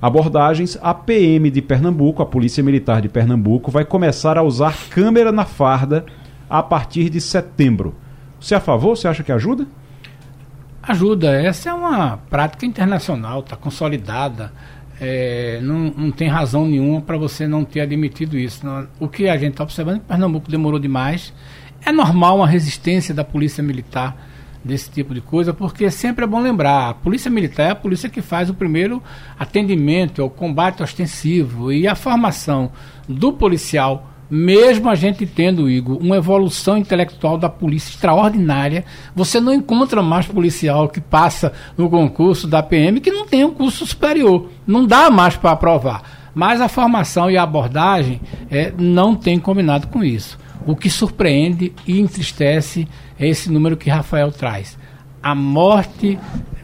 abordagens, a PM de Pernambuco, a Polícia Militar de Pernambuco, vai começar a usar câmera na farda a partir de setembro. Você é a favor? Você acha que ajuda? Ajuda. Essa é uma prática internacional, está consolidada. É, não, não tem razão nenhuma para você não ter admitido isso. O que a gente está observando é que Pernambuco demorou demais. É normal uma resistência da polícia militar desse tipo de coisa, porque sempre é bom lembrar, a polícia militar é a polícia que faz o primeiro atendimento, é o combate ostensivo e a formação do policial mesmo a gente tendo, Igor, uma evolução intelectual da polícia extraordinária, você não encontra mais policial que passa no concurso da PM que não tem um curso superior. Não dá mais para aprovar. Mas a formação e a abordagem é, não tem combinado com isso. O que surpreende e entristece é esse número que Rafael traz. A morte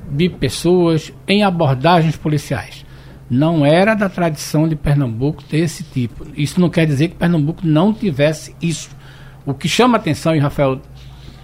de pessoas em abordagens policiais não era da tradição de Pernambuco ter esse tipo. Isso não quer dizer que Pernambuco não tivesse isso. O que chama atenção, e Rafael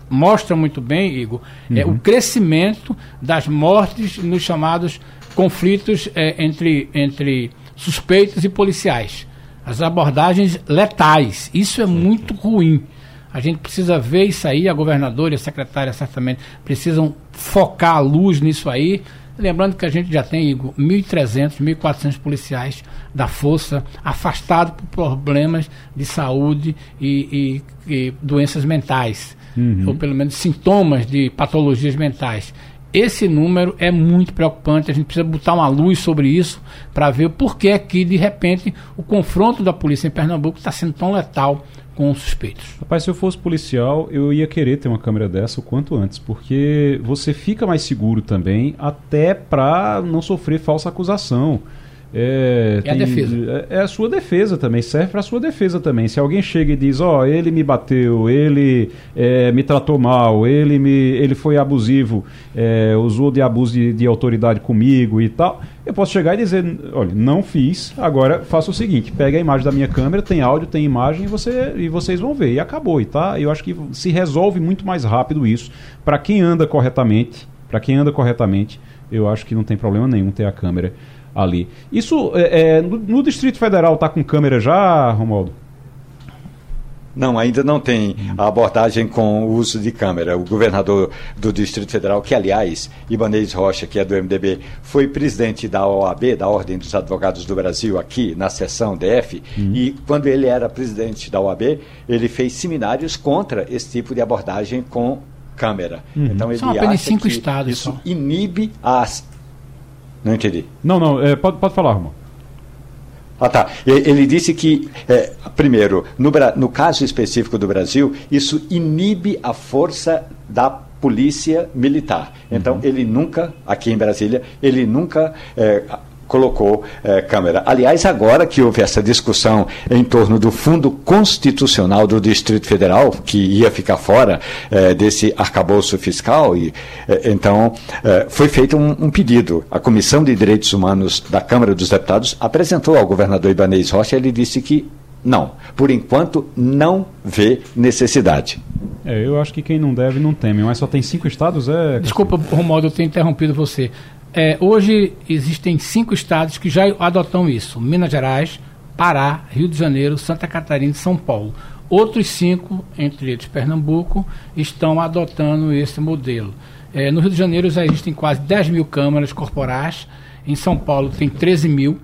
mostra muito bem, Igor, uhum. é o crescimento das mortes nos chamados conflitos é, entre, entre suspeitos e policiais. As abordagens letais. Isso é muito ruim. A gente precisa ver isso aí, a governadora e a secretária certamente precisam focar a luz nisso aí Lembrando que a gente já tem, Igor, 1.300, 1.400 policiais da força afastados por problemas de saúde e, e, e doenças mentais, uhum. ou pelo menos sintomas de patologias mentais. Esse número é muito preocupante, a gente precisa botar uma luz sobre isso para ver por que que, de repente, o confronto da polícia em Pernambuco está sendo tão letal com suspeitos. Rapaz, se eu fosse policial, eu ia querer ter uma câmera dessa o quanto antes, porque você fica mais seguro também, até para não sofrer falsa acusação. É, é tem, a defesa. É, é, a sua defesa também, serve para a sua defesa também. Se alguém chega e diz, ó, oh, ele me bateu, ele é, me tratou mal, ele, me, ele foi abusivo, é, usou de abuso de, de, autoridade comigo e tal, eu posso chegar e dizer, olha, não fiz, agora faça o seguinte, pega a imagem da minha câmera, tem áudio, tem imagem e, você, e vocês vão ver. E acabou, e tá? Eu acho que se resolve muito mais rápido isso. Para quem anda corretamente, para quem anda corretamente, eu acho que não tem problema nenhum ter a câmera ali. Isso é, é no, no, Distrito Federal está com câmera já, Romualdo? Não, ainda não tem a abordagem com o uso de câmera. O governador do Distrito Federal, que aliás, Ibanez Rocha, que é do MDB, foi presidente da OAB, da Ordem dos Advogados do Brasil, aqui na sessão DF, uhum. e quando ele era presidente da OAB, ele fez seminários contra esse tipo de abordagem com câmera. Uhum. Então ele São apenas cinco estados isso só. inibe as Não entendi. Não, não, é, pode, pode falar, Romualdo. Ah, tá. Ele disse que, é, primeiro, no, no caso específico do Brasil, isso inibe a força da polícia militar. Então, uhum. ele nunca, aqui em Brasília, ele nunca é, colocou é, câmera. Aliás, agora que houve essa discussão em torno do fundo constitucional do Distrito Federal, que ia ficar fora é, desse arcabouço fiscal, e, é, então foi feito um, um, pedido. A Comissão de Direitos Humanos da Câmara dos Deputados apresentou ao governador Ibanez Rocha, ele disse que não, por enquanto não vê necessidade. É, eu acho que quem não deve não teme, mas só tem cinco estados, é. Desculpa, Romualdo, eu tenho interrompido você. É, hoje existem cinco estados que já adotam isso: Minas Gerais, Pará, Rio de Janeiro, Santa Catarina e São Paulo. Outros cinco, entre eles Pernambuco, estão adotando esse modelo. É, no Rio de Janeiro já existem quase 10 mil câmaras corporais, em São Paulo tem 13 mil,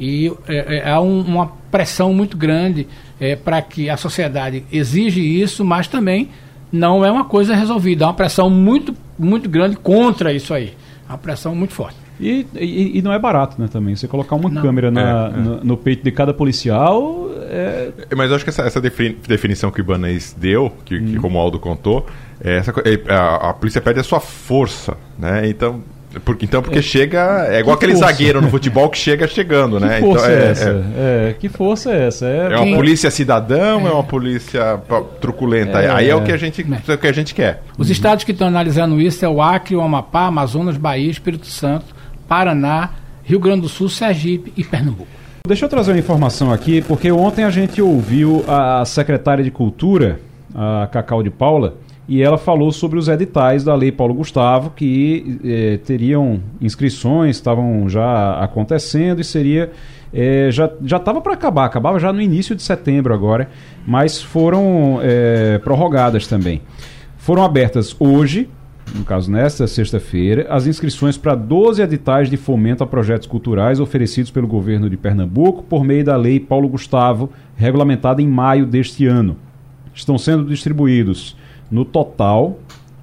e é, é, há um, uma pressão muito grande é, para que a sociedade exige isso, mas também não é uma coisa resolvida. Há uma pressão muito, muito grande contra isso aí a pressão muito forte. E, e, e, não é barato, né, também. Você colocar uma não. câmera na, é, é. No, no, peito de cada policial é... Mas eu acho que essa, essa definição que o Ibanez deu, que, hum. que como o Aldo contou, é essa, é, a, a polícia perde a sua força, né? Então, porque, então, porque é. chega. É igual que aquele força? zagueiro no futebol que chega chegando, né? Que força então, é, é essa? É. é. que força é essa? É, é uma polícia cidadão, é, uma polícia truculenta. Aí é o que a gente, é. o que a gente quer. Os estados que estão analisando isso é o Acre, o Amapá, Amazonas, Bahia, Espírito Santo, Paraná, Rio Grande do Sul, Sergipe e Pernambuco. Deixa eu trazer uma informação aqui, porque ontem a gente ouviu a secretária de Cultura, a Cacau de Paula e ela falou sobre os editais da Lei Paulo Gustavo, que eh, teriam inscrições, estavam já acontecendo e seria. Eh, já estava para acabar, acabava já no início de setembro agora, mas foram eh, prorrogadas também. Foram abertas hoje, no caso nesta sexta-feira, as inscrições para 12 editais de fomento a projetos culturais oferecidos pelo governo de Pernambuco por meio da Lei Paulo Gustavo, regulamentada em maio deste ano. Estão sendo distribuídos no total,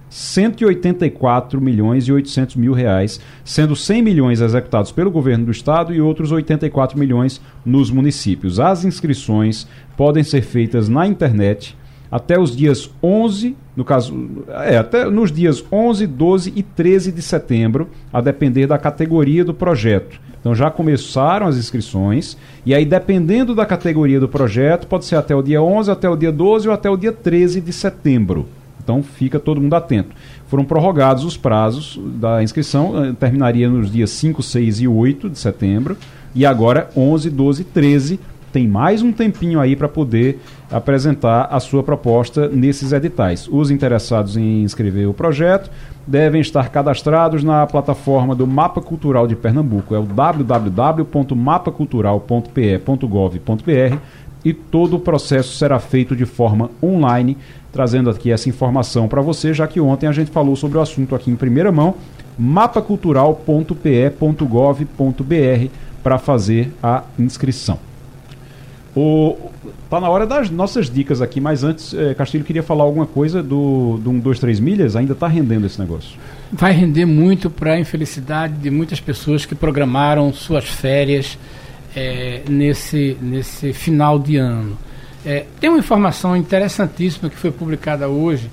184 milhões e 800 mil reais, sendo 100 milhões executados pelo governo do estado e outros 84 milhões nos municípios. As inscrições podem ser feitas na internet até os dias 11, no caso, é, até nos dias 11, 12 e 13 de setembro, a depender da categoria do projeto. Então já começaram as inscrições e aí dependendo da categoria do projeto, pode ser até o dia 11, até o dia 12 ou até o dia 13 de setembro. Então fica todo mundo atento. Foram prorrogados os prazos da inscrição, eh, terminaria nos dias 5, 6 e 8 de setembro e agora 11, 12 e 13 tem mais um tempinho aí para poder apresentar a sua proposta nesses editais. Os interessados em inscrever o projeto devem estar cadastrados na plataforma do Mapa Cultural de Pernambuco. É o www.mapacultural.pe.gov.br e todo o processo será feito de forma online, trazendo aqui essa informação para você, já que ontem a gente falou sobre o assunto aqui em primeira mão, mapacultural.pe.gov.br para fazer a inscrição. O, tá na hora das nossas dicas aqui, mas antes, é, Castilho queria falar alguma coisa do, do 1, 2, 3 milhas. Ainda está rendendo esse negócio? Vai render muito para a infelicidade de muitas pessoas que programaram suas férias é, nesse, nesse final de ano. É, tem uma informação interessantíssima que foi publicada hoje,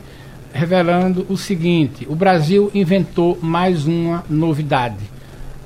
revelando o seguinte: o Brasil inventou mais uma novidade,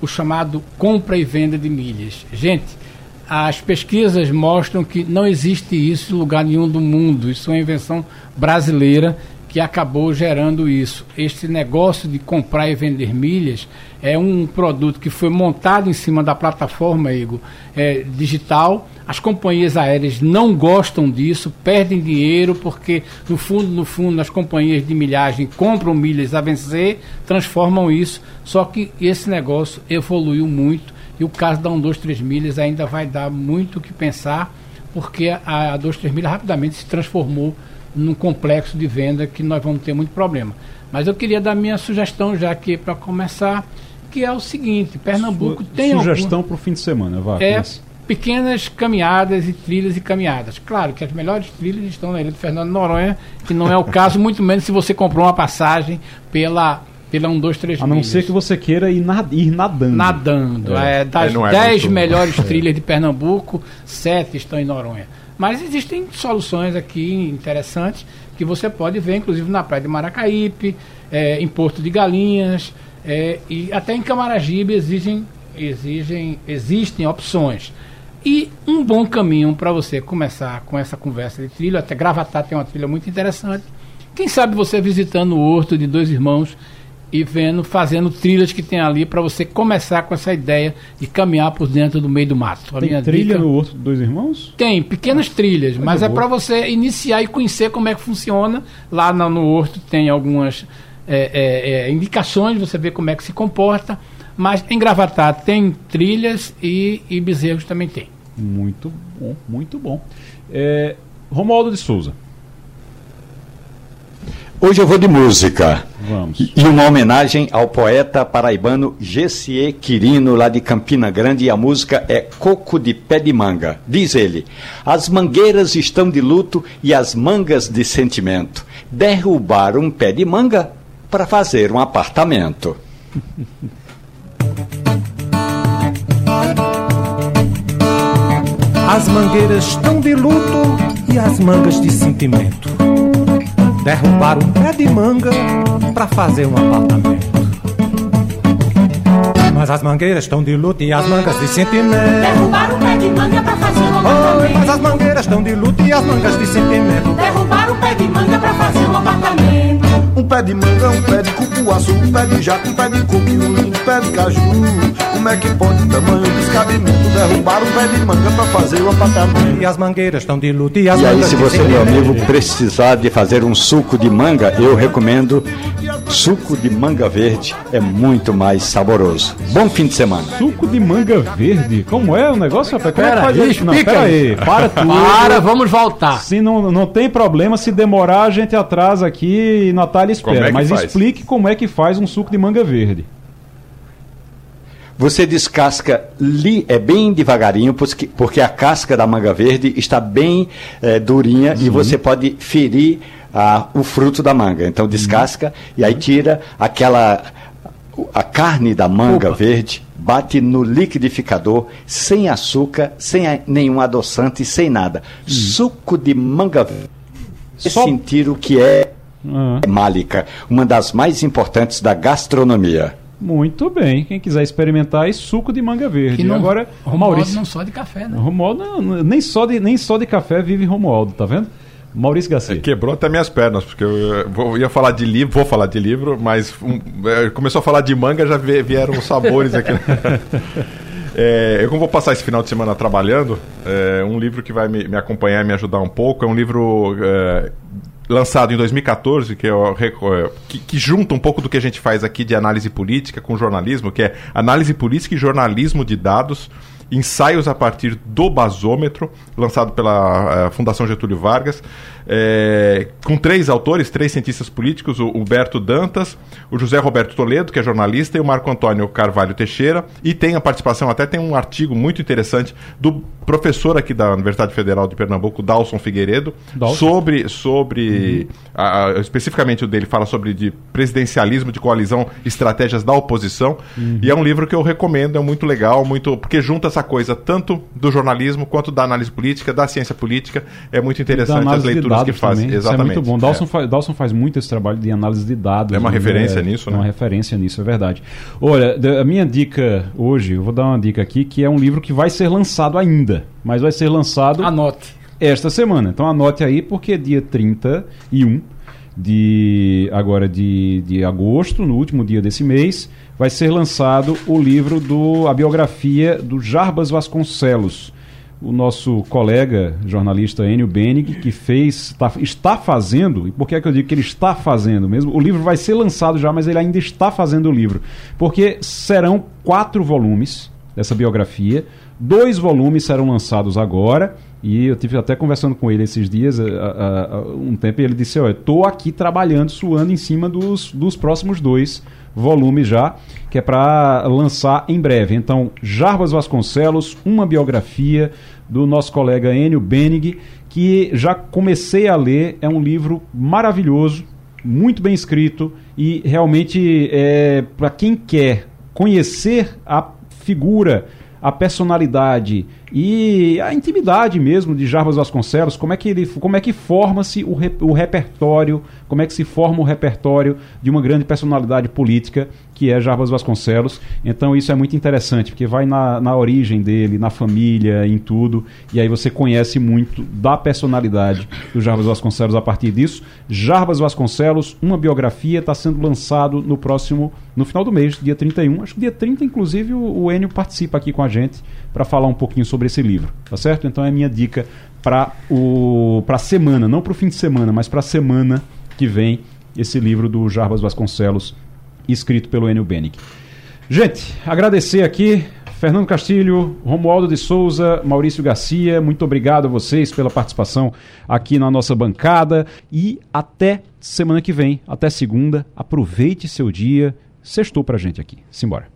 o chamado compra e venda de milhas. Gente as pesquisas mostram que não existe isso em lugar nenhum do mundo. Isso é uma invenção brasileira que acabou gerando isso. Este negócio de comprar e vender milhas é um produto que foi montado em cima da plataforma Igor, é, digital. As companhias aéreas não gostam disso, perdem dinheiro porque no fundo, no fundo, as companhias de milhagem compram milhas a vencer, transformam isso. Só que esse negócio evoluiu muito e o caso da 1, 2, 3 milhas ainda vai dar muito o que pensar, porque a, a 2, 3 milhas rapidamente se transformou num complexo de venda que nós vamos ter muito problema. Mas eu queria dar minha sugestão já aqui para começar, que é o seguinte, Pernambuco Su tem sugestão para o fim de semana, vá. É pequenas caminhadas e trilhas e caminhadas. Claro que as melhores trilhas estão na ilha do Fernando Noronha, que não é o caso muito menos se você comprou uma passagem pela é um, dois, três A não ser que você queira ir, nad ir nadando. Nadando. É. é das é dez muito... melhores trilhas de Pernambuco, sete estão em Noronha. Mas existem soluções aqui interessantes que você pode ver, inclusive na praia de Maracaípe, é, em Porto de Galinhas é, e até em Camaragibe exigem, exigem, existem opções. E um bom caminho para você começar com essa conversa de trilha, até Gravatar tem uma trilha muito interessante. Quem sabe você visitando o Horto de Dois Irmãos e vendo, fazendo trilhas que tem ali para você começar com essa ideia de caminhar por dentro do meio do mato. A tem trilha dica, no Horto Dois Irmãos? Tem, pequenas trilhas, mas é para você iniciar e conhecer como é que funciona. Lá no, no Horto tem algumas é, é, é, indicações, você vê como é que se comporta. Mas em Gravatar tem trilhas e, e Bezerros também tem. Muito bom, muito bom. É, Romualdo de Souza. Hoje eu vou de música. Vamos. E uma homenagem ao poeta paraibano Gessie Quirino, lá de Campina Grande, e a música é Coco de Pé de Manga. Diz ele: As mangueiras estão de luto e as mangas de sentimento. Derrubar um pé de manga para fazer um apartamento. As mangueiras estão de luto e as mangas de sentimento. Derrubar um pé de manga para fazer um apartamento. Mas as mangueiras estão de luto e as mangas de sentimento. Derrubar um pé de manga pra fazer um apartamento. mas as mangueiras estão de luto e as mangas de sentimento. Derrubar um pé de manga pra fazer um apartamento. Um pé de manga, um pé de cupuaçu, um pé de jaco, um pé de e um lindo pé de caju. Como é que pode o tamanho descabimento derrubar um pé de manga pra fazer o apartamento? E as mangueiras estão de luto e as e mangas aí, se você, meu amigo, precisar de fazer um suco de manga, eu recomendo suco de manga verde. É muito mais saboroso. Bom fim de semana. Suco de manga verde? Como é o negócio, rapaz? Como pera é que faz Não, pera aí. Para tudo. Para, vamos voltar. Se não, não tem problema, se demorar, a gente atrasa aqui e Natália espera. É Mas faz? explique como é que faz um suco de manga verde. Você descasca li, é bem devagarinho, porque, porque a casca da manga verde está bem é, durinha e você pode ferir a, o fruto da manga. Então descasca e aí tira aquela a carne da manga Opa. verde, bate no liquidificador sem açúcar, sem nenhum adoçante, sem nada. Hum. Suco de manga verde. Só... Sentir o que é uhum. málica, uma das mais importantes da gastronomia. Muito bem. Quem quiser experimentar, é suco de manga verde. não, Agora, Romualdo Maurício, não só de café, né? Romualdo, não, nem, só de, nem só de café vive Romualdo, tá vendo? Maurício Garcia. É, quebrou até minhas pernas, porque eu, eu, ia falar de livro, vou falar de livro, mas um, é, começou a falar de manga, já vieram os sabores aqui. É, eu como vou passar esse final de semana trabalhando, é, um livro que vai me, me, acompanhar e me ajudar um pouco é um livro é, lançado em 2014, que, é, que, que, junta um pouco do que a gente faz aqui de análise política com jornalismo, que é análise política e jornalismo de dados, ensaios a partir do basômetro, lançado pela uh, Fundação Getúlio Vargas é, com três autores, três cientistas políticos, o Humberto Dantas, o José Roberto Toledo, que é jornalista, e o Marco Antônio Carvalho Teixeira. E tem a participação, até tem um artigo muito interessante do professor aqui da Universidade Federal de Pernambuco, Dalson Figueiredo, Dalson. sobre, sobre uhum. a, a, especificamente o dele fala sobre de presidencialismo, de coalizão, estratégias da oposição. Uhum. E é um livro que eu recomendo, é muito legal, muito porque junta essa coisa tanto do jornalismo quanto da análise política, da ciência política. É muito interessante as leituras dados que faz. Também. Exatamente. Isso é muito bom. Dawson, é. faz, Dawson faz muito esse trabalho de análise de dados. É uma né? referência nisso, né? É uma referência nisso, é verdade. Olha, a minha dica hoje, eu vou dar uma dica aqui, que é um livro que vai ser lançado ainda, mas vai ser lançado... Anote. Esta semana. Então anote aí, porque é dia 31 de agora de, de agosto, no último dia desse mês, vai ser lançado o livro do a biografia do Jarbas Vasconcelos, o nosso colega jornalista Enio Benig, que fez, tá, está fazendo, e por que é que eu digo que ele está fazendo mesmo? O livro vai ser lançado já, mas ele ainda está fazendo o livro, porque serão quatro volumes dessa biografia, dois volumes serão lançados agora, e eu tive até conversando com ele esses dias, um tempo, e ele disse: Olha, estou aqui trabalhando, suando em cima dos, dos próximos dois volumes já, que é para lançar em breve. Então, Jarbas Vasconcelos, uma biografia do nosso colega Enio Benig, que já comecei a ler, é um livro maravilhoso, muito bem escrito e realmente é, para quem quer conhecer a figura, a personalidade e a intimidade mesmo de Jarbas Vasconcelos, como é que ele, como é que forma-se o, re, o repertório, como é que se forma o repertório de uma grande personalidade política que é Jarbas Vasconcelos. Então isso é muito interessante, porque vai na, na origem dele, na família, em tudo, e aí você conhece muito da personalidade do Jarbas Vasconcelos a partir disso. Jarbas Vasconcelos, uma biografia, está sendo lançado no próximo, no final do mês, dia 31. Acho que dia 30, inclusive, o, o Enio participa aqui com a gente para falar um pouquinho sobre esse livro, tá certo? Então é a minha dica para a semana, não para o fim de semana, mas para a semana que vem, esse livro do Jarbas Vasconcelos, escrito pelo Enio Benig. Gente, agradecer aqui Fernando Castilho, Romualdo de Souza, Maurício Garcia, muito obrigado a vocês pela participação aqui na nossa bancada e até semana que vem, até segunda. Aproveite seu dia. Sextou pra gente aqui. Simbora.